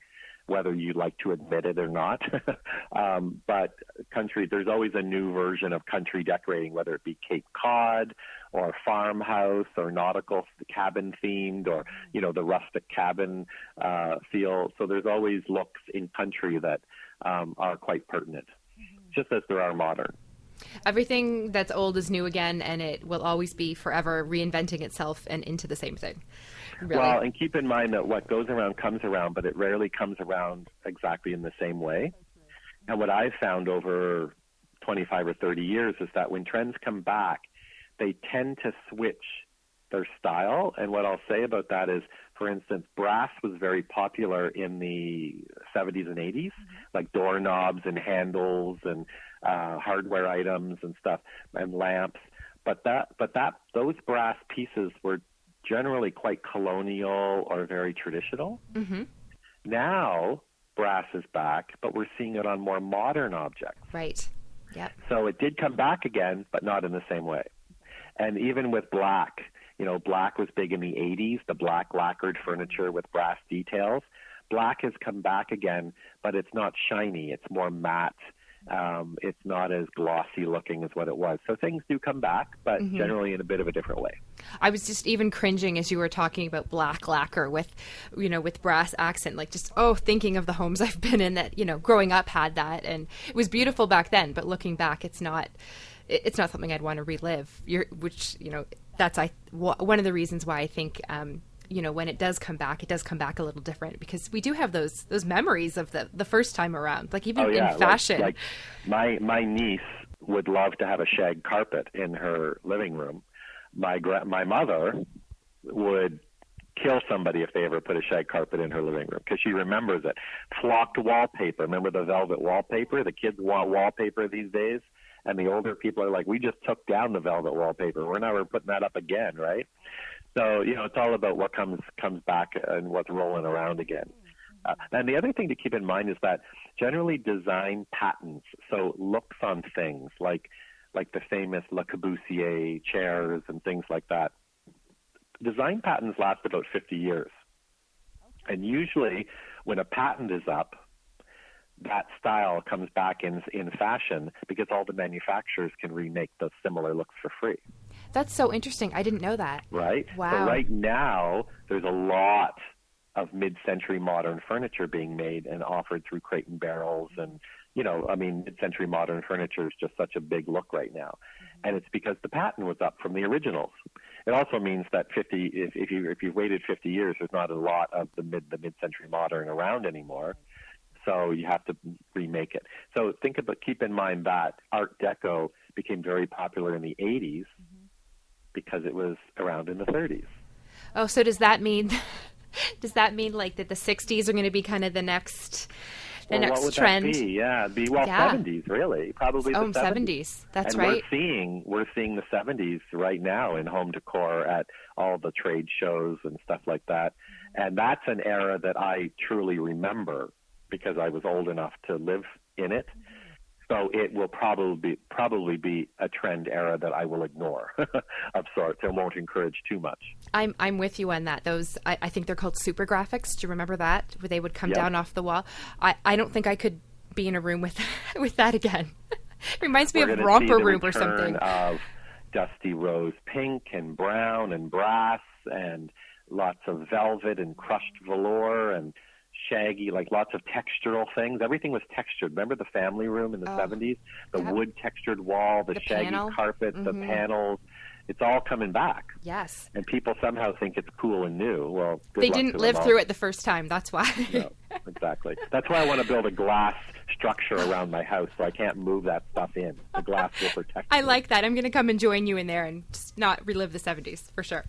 whether you like to admit it or not. um, but country, there's always a new version of country decorating, whether it be Cape Cod or farmhouse or nautical cabin themed or you know the rustic cabin uh, feel. So there's always looks in country that um, are quite pertinent, mm-hmm. just as there are modern. Everything that's old is new again, and it will always be forever reinventing itself and into the same thing. Really. Well, and keep in mind that what goes around comes around, but it rarely comes around exactly in the same way. And what I've found over 25 or 30 years is that when trends come back, they tend to switch their style. And what I'll say about that is, for instance, brass was very popular in the 70s and 80s, mm-hmm. like doorknobs and handles and uh, hardware items and stuff and lamps. But that, but that, those brass pieces were generally quite colonial or very traditional. Mm-hmm. Now, brass is back, but we're seeing it on more modern objects. Right. Yeah. So it did come back again, but not in the same way. And even with black, you know, black was big in the 80s, the black lacquered furniture with brass details. Black has come back again, but it's not shiny. It's more matte um, it's not as glossy looking as what it was. So things do come back, but mm-hmm. generally in a bit of a different way. I was just even cringing as you were talking about black lacquer with, you know, with brass accent, like just, oh, thinking of the homes I've been in that, you know, growing up had that. And it was beautiful back then, but looking back, it's not, it's not something I'd want to relive. You're, which, you know, that's I, one of the reasons why I think, um, you know when it does come back, it does come back a little different because we do have those those memories of the the first time around. Like even oh, yeah. in fashion, like, like my my niece would love to have a shag carpet in her living room. My gra- my mother would kill somebody if they ever put a shag carpet in her living room because she remembers it. Flocked wallpaper. Remember the velvet wallpaper? The kids want wallpaper these days, and the older people are like, "We just took down the velvet wallpaper. We're never putting that up again, right?" So you know, it's all about what comes comes back and what's rolling around again. Uh, and the other thing to keep in mind is that generally design patents, so looks on things like like the famous Le Corbusier chairs and things like that. Design patents last about 50 years. And usually when a patent is up, that style comes back in in fashion because all the manufacturers can remake those similar looks for free. That's so interesting. I didn't know that. Right? Wow. So right now there's a lot of mid-century modern furniture being made and offered through Crate and Barrels and you know, I mean, mid-century modern furniture is just such a big look right now, mm-hmm. and it's because the patent was up from the originals. It also means that 50, if, if you if you've waited 50 years, there's not a lot of the mid the mid-century modern around anymore, so you have to remake it. So think about, keep in mind that Art Deco became very popular in the 80s mm-hmm. because it was around in the 30s. Oh, so does that mean? does that mean like that the 60s are going to be kind of the next the well, next what would trend? That be? Yeah, be well yeah. 70s really, probably oh, the 70s. 70s. That's and right. We're seeing we're seeing the 70s right now in home decor at all the trade shows and stuff like that, and that's an era that I truly remember because I was old enough to live in it. So it will probably be, probably be a trend era that I will ignore of sorts and won't encourage too much. I'm I'm with you on that. Those I, I think they're called super graphics. Do you remember that? Where they would come down off the wall. I, I don't think I could be in a room with with that again. it reminds me We're of romper room or something. Of dusty rose pink and brown and brass and lots of velvet and crushed velour and shaggy, like lots of textural things. Everything was textured. Remember the family room in the oh, 70s? The yep. wood textured wall, the, the shaggy panel. carpet, mm-hmm. the panels. It's all coming back. Yes. And people somehow think it's cool and new. Well, they didn't live through it the first time. That's why. no, exactly. That's why I want to build a glass structure around my house so I can't move that stuff in. The glass will protect. I like that. I'm going to come and join you in there and just not relive the 70s for sure.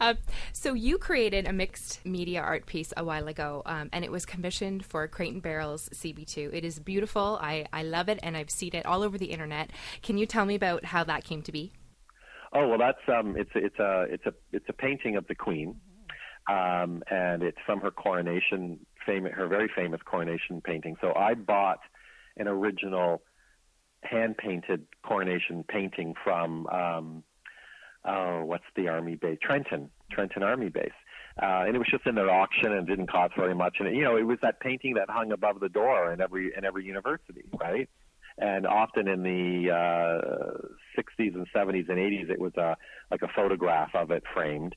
Uh, so you created a mixed media art piece a while ago, um, and it was commissioned for and Barrel's CB2. It is beautiful. I, I love it, and I've seen it all over the internet. Can you tell me about how that came to be? Oh well, that's um, it's it's a it's a it's a painting of the Queen, um, and it's from her coronation, fam- her very famous coronation painting. So I bought an original hand painted coronation painting from um, oh, what's the army base? Trenton, Trenton Army Base. Uh, and it was just in their auction and didn't cost very much. And it, you know, it was that painting that hung above the door in every in every university, right? And often in the uh, 60s and 70s and 80s, it was a like a photograph of it framed.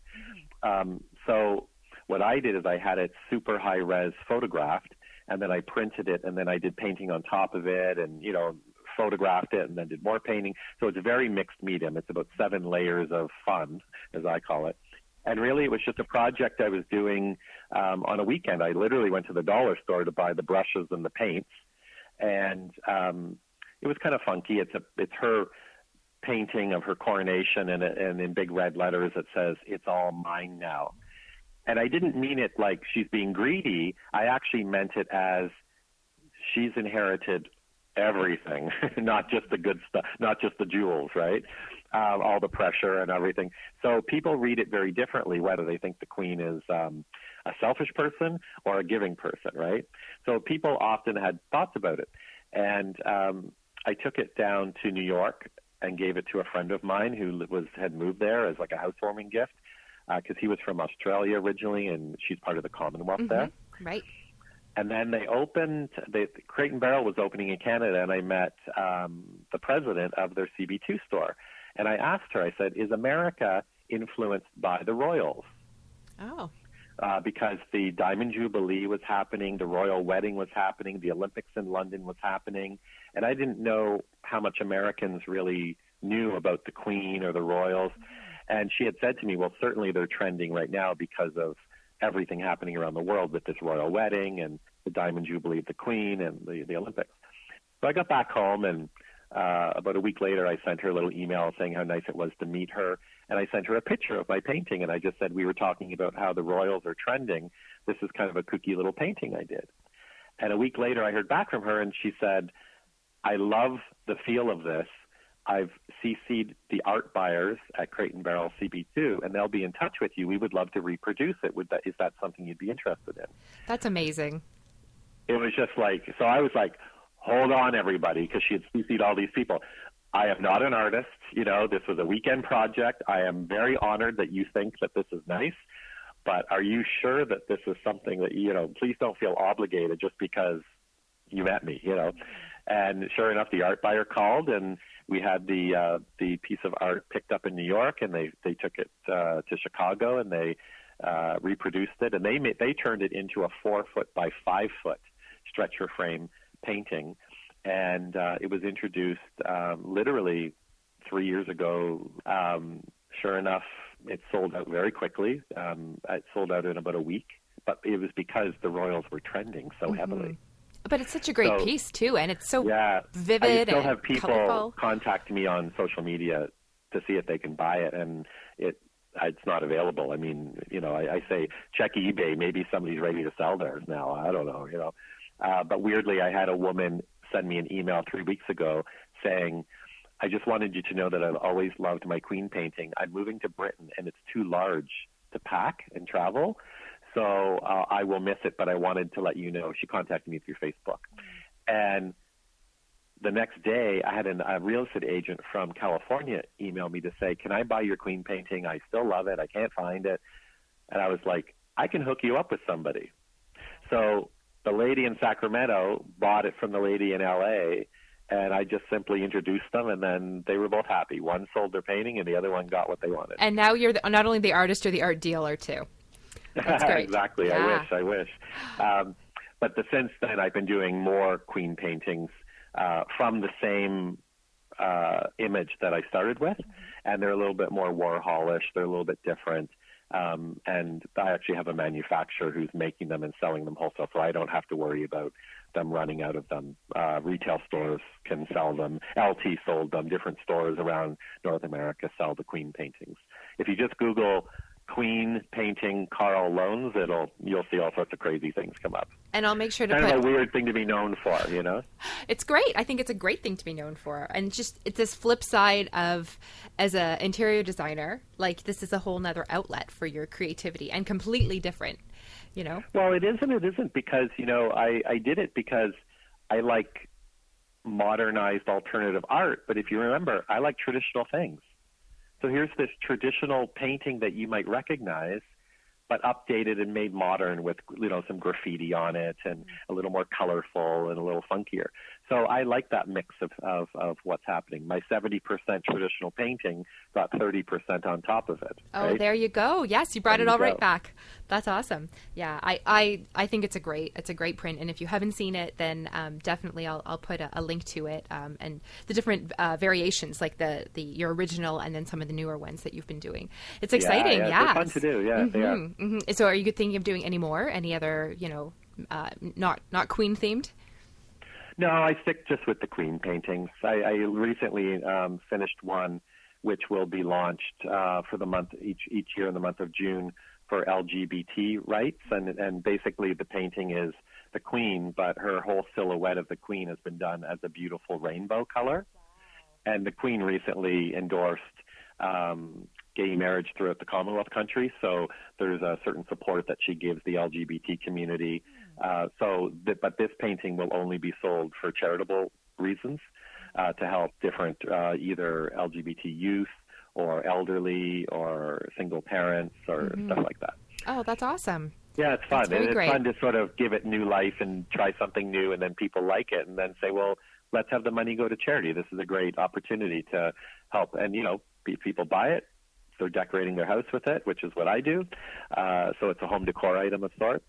Um, so what I did is I had it super high res photographed, and then I printed it, and then I did painting on top of it, and you know photographed it and then did more painting. So it's a very mixed medium. It's about seven layers of fun, as I call it. And really, it was just a project I was doing um, on a weekend. I literally went to the dollar store to buy the brushes and the paints, and um, it was kind of funky. It's a it's her painting of her coronation, and, and in big red letters it says "It's all mine now." And I didn't mean it like she's being greedy. I actually meant it as she's inherited everything, not just the good stuff, not just the jewels, right? Um, all the pressure and everything. So people read it very differently, whether they think the queen is um, a selfish person or a giving person, right? So people often had thoughts about it, and um, I took it down to New York and gave it to a friend of mine who was had moved there as like a housewarming gift because uh, he was from Australia originally, and she's part of the Commonwealth mm-hmm. there. Right and then they opened the Crate and Barrel was opening in Canada, and I met um, the president of their CB2 store, and I asked her. I said, "Is America influenced by the royals?" Oh. Uh, because the Diamond Jubilee was happening, the royal wedding was happening, the Olympics in London was happening, and I didn't know how much Americans really knew about the Queen or the royals. And she had said to me, well, certainly they're trending right now because of everything happening around the world with this royal wedding and the Diamond Jubilee of the Queen and the, the Olympics. So I got back home and uh, about a week later, I sent her a little email saying how nice it was to meet her. And I sent her a picture of my painting. And I just said, we were talking about how the royals are trending. This is kind of a kooky little painting I did. And a week later, I heard back from her and she said, I love the feel of this. I've CC'd the art buyers at Crate and Barrel CB2, and they'll be in touch with you. We would love to reproduce it. Would that is that something you'd be interested in? That's amazing. It was just like so. I was like, hold on, everybody, because she had CC'd all these people. I am not an artist. You know, this was a weekend project. I am very honored that you think that this is nice, but are you sure that this is something that you know? Please don't feel obligated just because you met me. You know. And sure enough, the art buyer called, and we had the uh, the piece of art picked up in New York, and they they took it uh, to Chicago, and they uh, reproduced it, and they made, they turned it into a four foot by five foot stretcher frame painting, and uh, it was introduced um, literally three years ago. Um, sure enough, it sold out very quickly. Um, it sold out in about a week, but it was because the Royals were trending so mm-hmm. heavily. But it's such a great so, piece too, and it's so yeah, vivid. I still have people colorful. contact me on social media to see if they can buy it, and it it's not available. I mean, you know, I, I say check eBay. Maybe somebody's ready to sell theirs now. I don't know. You know, uh, but weirdly, I had a woman send me an email three weeks ago saying, I just wanted you to know that I've always loved my queen painting. I'm moving to Britain and it's too large to pack and travel. So uh, I will miss it, but I wanted to let you know. She contacted me through Facebook. And the next day, I had an, a real estate agent from California email me to say, Can I buy your queen painting? I still love it. I can't find it. And I was like, I can hook you up with somebody. So the lady in Sacramento bought it from the lady in LA and I just simply introduced them, and then they were both happy. One sold their painting, and the other one got what they wanted. And now you're the, not only the artist, you're the art dealer too. Exactly. Yeah. I wish. I wish. Um, but the, since then, I've been doing more Queen paintings uh, from the same uh, image that I started with, and they're a little bit more Warholish. They're a little bit different. Um, and I actually have a manufacturer who's making them and selling them wholesale, so I don't have to worry about them running out of them. Uh, retail stores can sell them. LT sold them. Different stores around North America sell the Queen paintings. If you just Google Queen painting Karl Lohnes, it'll you'll see all sorts of crazy things come up. And I'll make sure to kind put of a weird thing to be known for, you know. It's great. I think it's a great thing to be known for, and just it's this flip side of as an interior designer, like this is a whole nother outlet for your creativity and completely different, you know. Well, it isn't. It isn't because you know I I did it because I like modernized alternative art, but if you remember, I like traditional things. So here's this traditional painting that you might recognize, but updated and made modern with you know some graffiti on it and mm-hmm. a little more colorful and a little funkier. So I like that mix of, of, of what's happening. My 70% traditional painting got 30% on top of it. Oh, right? there you go. Yes, you brought There it all right go. back. That's awesome. Yeah, I, I, I think it's a great it's a great print, and if you haven't seen it, then um, definitely I'll, I'll put a, a link to it um, and the different uh, variations, like the, the your original and then some of the newer ones that you've been doing. It's exciting. Yeah, Yeah, they're fun to do. Yeah. Mhm, mhm. So, are you thinking of doing any more? Any other, you know, uh, not not Queen themed? No, I stick just with the Queen paintings. I, I recently um, finished one, which will be launched uh, for the month each each year in the month of June for LGBT rights, and and basically the painting is the Queen, but her whole silhouette of the Queen has been done as a beautiful rainbow color. And the Queen recently endorsed um, gay marriage throughout the Commonwealth countries, so there's a certain support that she gives the LGBT community. Uh, so, th- but this painting will only be sold for charitable reasons uh, to help different uh, either LGBT youth or elderly or single parents or stuff like that. Oh, that's awesome. Yeah, it's fun. Very it's great. fun to sort of give it new life and try something new, and then people like it, and then say, well, let's have the money go to charity. This is a great opportunity to help. And, you know, people buy it. They're decorating their house with it, which is what I do. Uh, so it's a home decor item of sorts.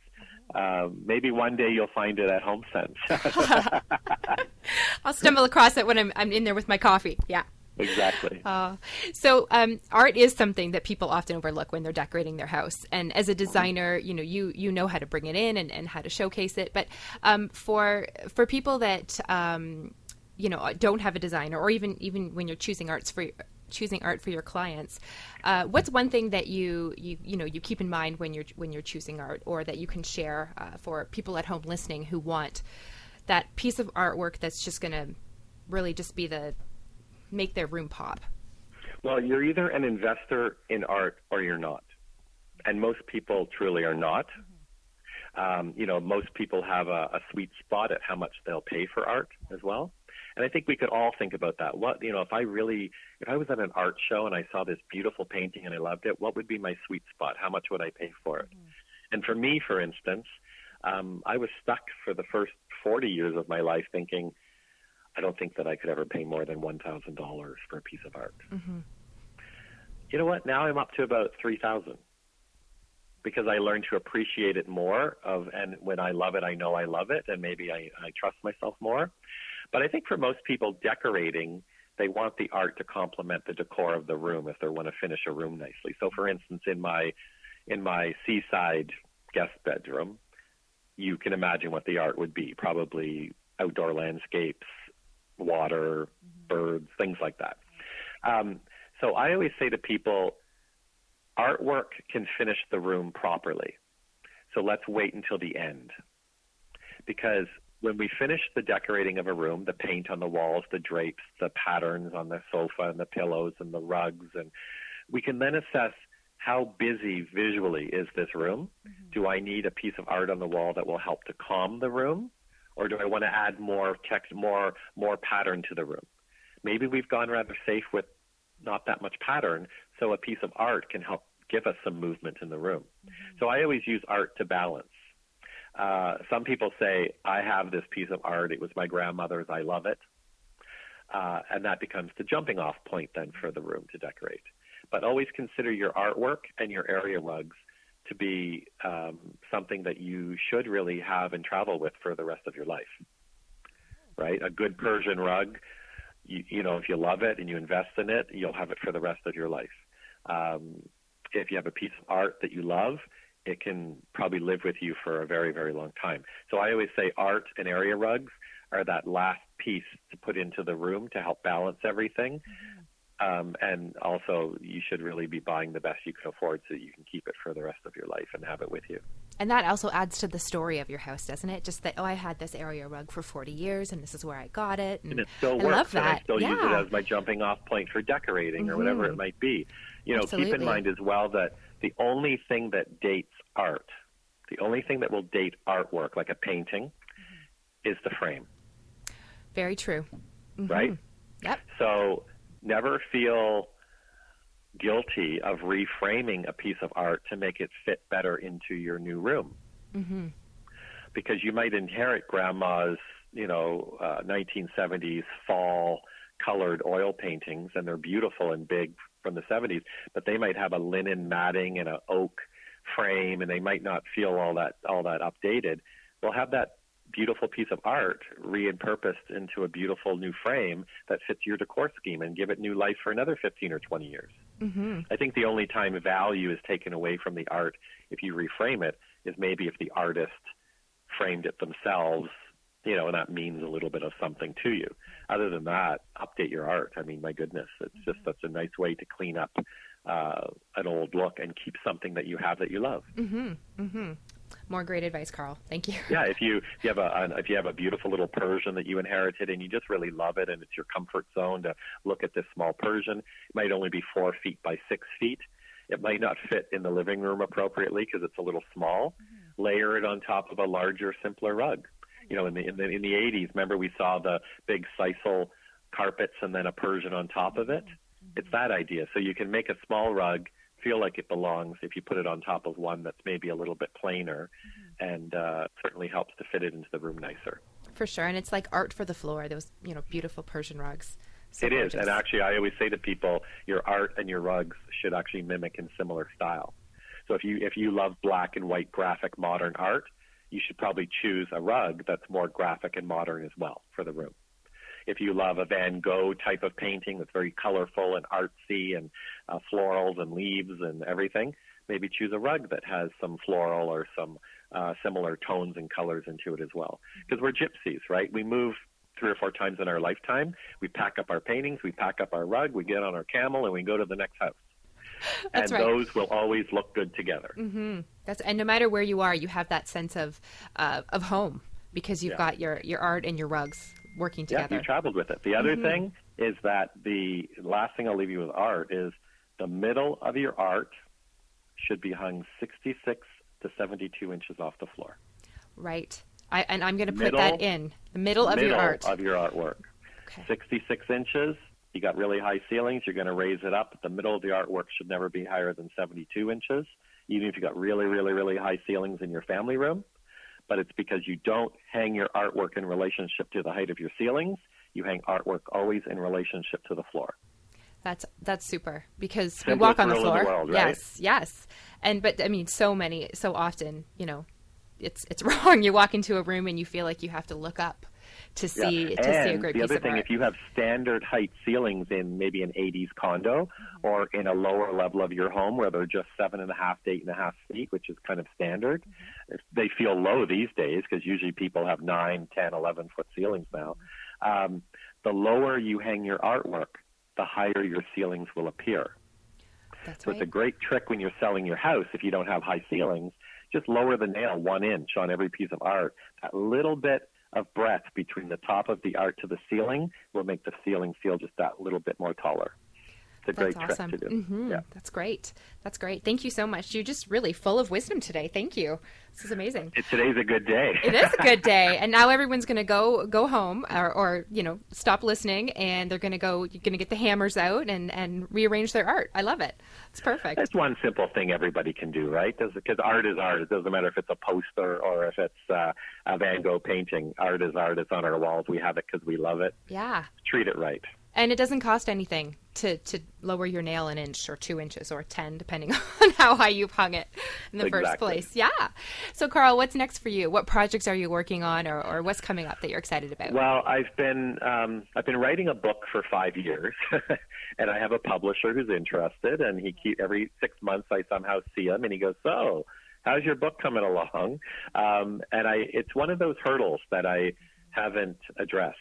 Uh, maybe one day you'll find it at HomeSense. I'll stumble across it when I'm I'm in there with my coffee. Yeah. exactly. Uh, so um, art is something that people often overlook when they're decorating their house. And as a designer, you know, you you know how to bring it in and, and how to showcase it. But um, for for people that um, you know don't have a designer, or even even when you're choosing arts for choosing art for your clients, uh, what's one thing that you, you you know you keep in mind when you're when you're choosing art, or that you can share uh, for people at home listening who want that piece of artwork that's just going to really just be the make their room pop? Well, you're either an investor in art or you're not, and most people truly are not. Um, you know, most people have a, a sweet spot at how much they'll pay for art as well. And I think we could all think about that. What, you know, if I really, if I was at an art show and I saw this beautiful painting and I loved it, what would be my sweet spot? How much would I pay for it? Mm-hmm. And for me, for instance, um, I was stuck for the first 40 years of my life thinking, I don't think that I could ever pay more than $1,000 for a piece of art. Mm-hmm. You know what? Now I'm up to about 3000 because I learned to appreciate it more of and when I love it I know I love it and maybe I, I trust myself more. But I think for most people, decorating, they want the art to complement the decor of the room if they want to finish a room nicely. So, for instance, in my in my seaside guest bedroom, you can imagine what the art would be. Probably outdoor landscapes, water, mm-hmm. birds, things like that. Um, so I always say to people, artwork can finish the room properly. So let's wait until the end. Because when we finish the decorating of a room, the paint on the walls, the drapes, the patterns on the sofa and the pillows and the rugs, and we can then assess how busy visually is this room? Mm-hmm. Do I need a piece of art on the wall that will help to calm the room? Or do I want to add more text, more, more pattern to the room? Maybe we've gone rather safe with not that much pattern, so a piece of art can help give us some movement in the room. Mm-hmm. So I always use art to balance. Uh, some people say, I have this piece of art. It was my grandmother's. I love it. Uh, and that becomes the jumping off point then for the room to decorate. But always consider your artwork and your area rugs to be um, something that you should really have and travel with for the rest of your life. Right? A good Persian rug, you, you know, if you love it and you invest in it, you'll have it for the rest of your life. Um, if you have a piece of art that you love, it can probably live with you for a very, very long time. So I always say art and area rugs are that last piece to put into the room to help balance everything. Mm-hmm. Um, and also, you should really be buying the best you can afford so that you can keep it for the rest of your life and have it with you. And that also adds to the story of your house, doesn't it? Just that, oh, I had this area rug for 40 years and this is where I got it. And, and it still I works. Love that. And I still yeah. use it as my jumping off point for decorating mm-hmm. or whatever it might be. You know, Absolutely. keep in mind as well that the only thing that dates art, the only thing that will date artwork, like a painting, mm-hmm. is the frame. Very true. Mm-hmm. Right? Yep. So never feel guilty of reframing a piece of art to make it fit better into your new room. Mm-hmm. Because you might inherit grandma's, you know, uh, 1970s fall colored oil paintings, and they're beautiful and big from the 70s, but they might have a linen matting and an oak frame, and they might not feel all that all that updated. We'll have that beautiful piece of art repurposed into a beautiful new frame that fits your decor scheme and give it new life for another 15 or 20 years. Mm-hmm. I think the only time value is taken away from the art if you reframe it is maybe if the artist framed it themselves you know, and that means a little bit of something to you. Other than that, update your art. I mean, my goodness, it's just such a nice way to clean up uh, an old look and keep something that you have that you love. Mm-hmm. Mm-hmm. More great advice, Karl. Thank you. yeah, if you if you have a if you have a beautiful little Persian that you inherited and you just really love it and it's your comfort zone to look at this small Persian, it might only be four feet by six feet. It might not fit in the living room appropriately because it's a little small. Mm-hmm. Layer it on top of a larger, simpler rug you know, in the in the in the 80s, remember we saw the big sisal carpets and then a Persian on top of it. Mm-hmm. It's that idea. So you can make a small rug feel like it belongs if you put it on top of one that's maybe a little bit plainer, mm-hmm. and uh, certainly helps to fit it into the room nicer. For sure, and it's like art for the floor. Those you know beautiful Persian rugs. So it gorgeous. is, and actually, I always say to people, your art and your rugs should actually mimic in similar style. So if you if you love black and white graphic modern art, you should probably choose a rug that's more graphic and modern as well for the room. if you love a Van Gogh type of painting that's very colorful and artsy and uh, florals and leaves and everything, maybe choose a rug that has some floral or some uh, similar tones and colors into it as well. Because we're gypsies, right? We move three or four times in our lifetime. We pack up our paintings, we pack up our rug, we get on our camel, and we go to the next house. And right. those will always look good together. Mm-hmm. That's and no matter where you are, you have that sense of uh, of home because you've Yeah. got your your art and your rugs working Yeah, together. you traveled with it. The other Mhm. thing is that the last thing I'll leave you with art is the middle of your art should be hung 66 to 72 inches off the floor. right. I, and I'm going to put Middle- that in the middle of middle your art. of your artwork. okay. 66 inches. You got really high ceilings. You're going to raise it up. The middle of the artwork should never be higher than 72 inches, even if you got really, really, really high ceilings in your family room. But it's because you don't hang your artwork in relationship to the height of your ceilings. You hang artwork always in relationship to the floor. That's that's super because we walk on the floor. the world, right? Yes, yes. And but I mean, so many, so often, you know, it's it's wrong. You walk into a room and you feel like you have to look up to see Yeah. to and see a great the piece other of thing, art. if you have standard height ceilings in maybe an 80s condo mm-hmm. or in a lower level of your home where they're just seven and a half to eight and a half feet, which is kind of standard, mm-hmm. if they feel low these days because usually people have nine, ten, eleven foot ceilings now. Mm-hmm. Um, the lower you hang your artwork, the higher your ceilings will appear. That's So right. it's a great trick when you're selling your house if you don't have high ceilings. Just lower the nail one inch on every piece of art. That little bit of breadth between the top of the art to the ceiling will make the ceiling feel just that little bit more taller. It's a That's great awesome. trick to do. hmm Yeah. That's great. That's great. Thank you so much. You're just really full of wisdom today. Thank you. This is amazing. It, today's a good day. It is a good day, and now everyone's going to go go home or, or you know stop listening, and they're going to go. You're going to get the hammers out and and rearrange their art. I love it. It's perfect. That's one simple thing everybody can do, right? Because art is art. It doesn't matter if it's a poster or if it's uh, a Van Gogh painting. Art is art. It's on our walls. We have it because we love it. Yeah, Treat it right. and it doesn't cost anything to to lower your nail an inch or two inches or ten, depending on how high you've hung it in the first place. Yeah. So, Karl, what's next for you? What projects are you working on, or, or what's coming up that you're excited about? Well, I've been um, I've been writing a book for five years, and I have a publisher who's interested, and he keep every six months I somehow see him, and he goes, "So, how's your book coming along?" Um, and I it's one of those hurdles that I haven't addressed,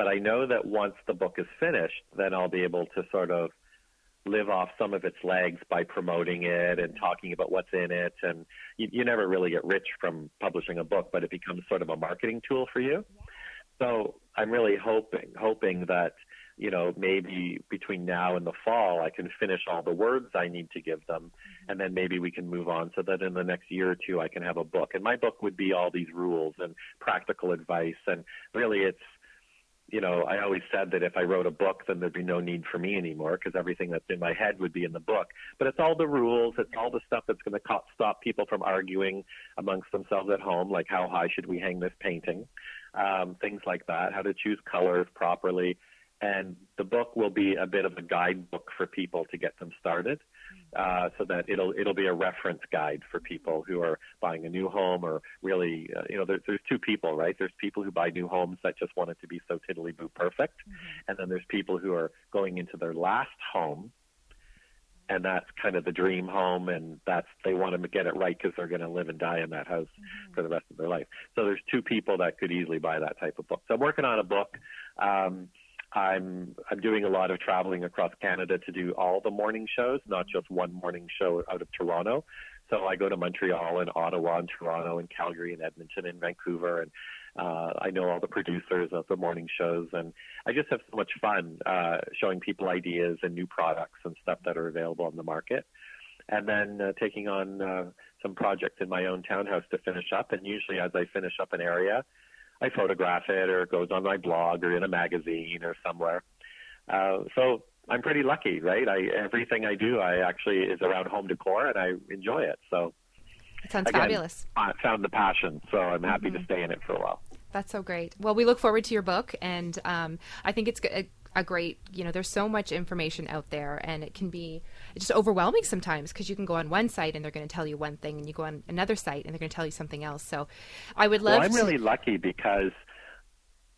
but I know that once the book is finished, then I'll be able to sort of live off some of its legs by promoting it and talking about what's in it. And you, you never really get rich from publishing a book, but it becomes sort of a marketing tool for you. So I'm really hoping, hoping that, you know, maybe between now and the fall, I can finish all the words I need to give them. Mm-hmm. And then maybe we can move on so that in the next year or two, I can have a book. And my book would be all these rules and practical advice. And really it's, you know, I always said that if I wrote a book, then there'd be no need for me anymore because everything that's in my head would be in the book. But it's all the rules, it's all the stuff that's going to stop people from arguing amongst themselves at home, like how high should we hang this painting, um, things like that, how to choose colors properly. And the book will be a bit of a guidebook for people to get them started, uh, so that it'll it'll be a reference guide for people who are buying a new home or really, uh, you know, there's there's two people, right? There's people who buy new homes that just want it to be so tiddly boo perfect, and then there's people who are going into their last home, and that's kind of the dream home, and that's they want to get it right because they're going to live and die in that house for the rest of their life. So there's two people that could easily buy that type of book. So I'm working on a book. Um, I'm I'm doing a lot of traveling across Canada to do all the morning shows, not just one morning show out of Toronto. So I go to Montreal and Ottawa and Toronto and Calgary and Edmonton and Vancouver and uh, I know all the producers of the morning shows and I just have so much fun uh, showing people ideas and new products and stuff that are available on the market. And then uh, taking on uh, some projects in my own townhouse to finish up. And usually, as I finish up an area, I photograph it or it goes on my blog or in a magazine or somewhere. Uh, so I'm pretty lucky, right? I everything I do, I actually is around home decor, and I enjoy it. So It sounds again, fabulous. I found the passion, so I'm happy to stay in it for a while. That's so great. Well, we look forward to your book, and um, I think it's a, a great. You know, there's so much information out there, and it can be just overwhelming sometimes because you can go on one site and they're going to tell you one thing, and you go on another site and they're going to tell you something else. So, I would love. Well, I'm to, really lucky because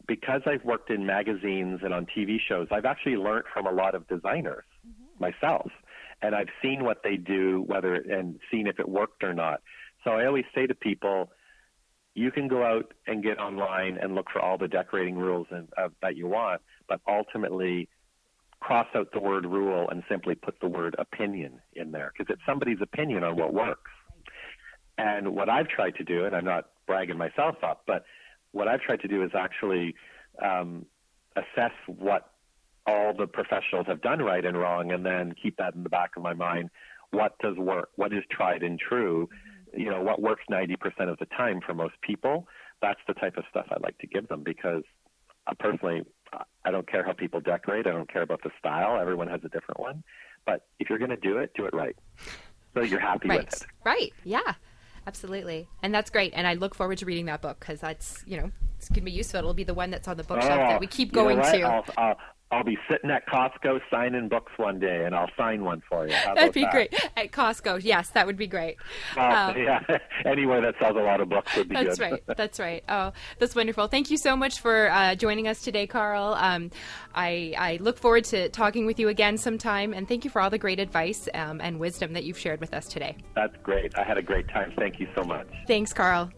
because I've worked in magazines and on TV shows, I've actually learned from a lot of designers mm-hmm. myself, and I've seen what they do, whether and seen if it worked or not. So I always say to people, you can go out and get online and look for all the decorating rules and, uh, that you want, but ultimately cross out the word rule and simply put the word opinion in there because it's somebody's opinion on what works. And what I've tried to do, and I'm not bragging myself up, but what I've tried to do is actually um, assess what all the professionals have done right and wrong, and then keep that in the back of my mind. What does work? What is tried and true? You know, what works 90% of the time for most people? That's the type of stuff I like to give them because uh, personally, I don't care how people decorate. I don't care about the style. Everyone has a different one. But if you're going to do it, do it right. So you're happy right. with it. Right. Yeah. Absolutely. And that's great. And I look forward to reading that book because that's, you know, it's going to be useful. It'll be the one that's on the bookshelf oh, that we keep going to. I'll, I'll, I'll be sitting at Costco signing books one day, and I'll sign one for you. How That'd be that? great at Costco. Yes, that would be great. Uh, um, yeah, anywhere that sells a lot of books would be that's good. That's right. That's right. Oh, that's wonderful. Thank you so much for uh, joining us today, Karl. Um, I I look forward to talking with you again sometime, and thank you for all the great advice um, and wisdom that you've shared with us today. That's great. I had a great time. Thank you so much. Thanks, Karl.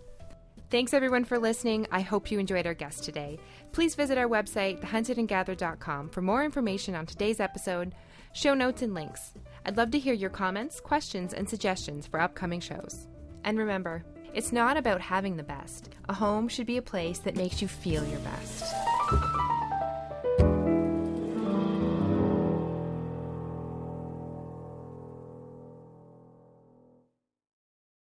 Thanks everyone for listening. I hope you enjoyed our guest today. Please visit our website, thehuntedandgathered.com, for more information on today's episode, show notes, and links. I'd love to hear your comments, questions, and suggestions for upcoming shows. And remember, it's not about having the best. A home should be a place that makes you feel your best.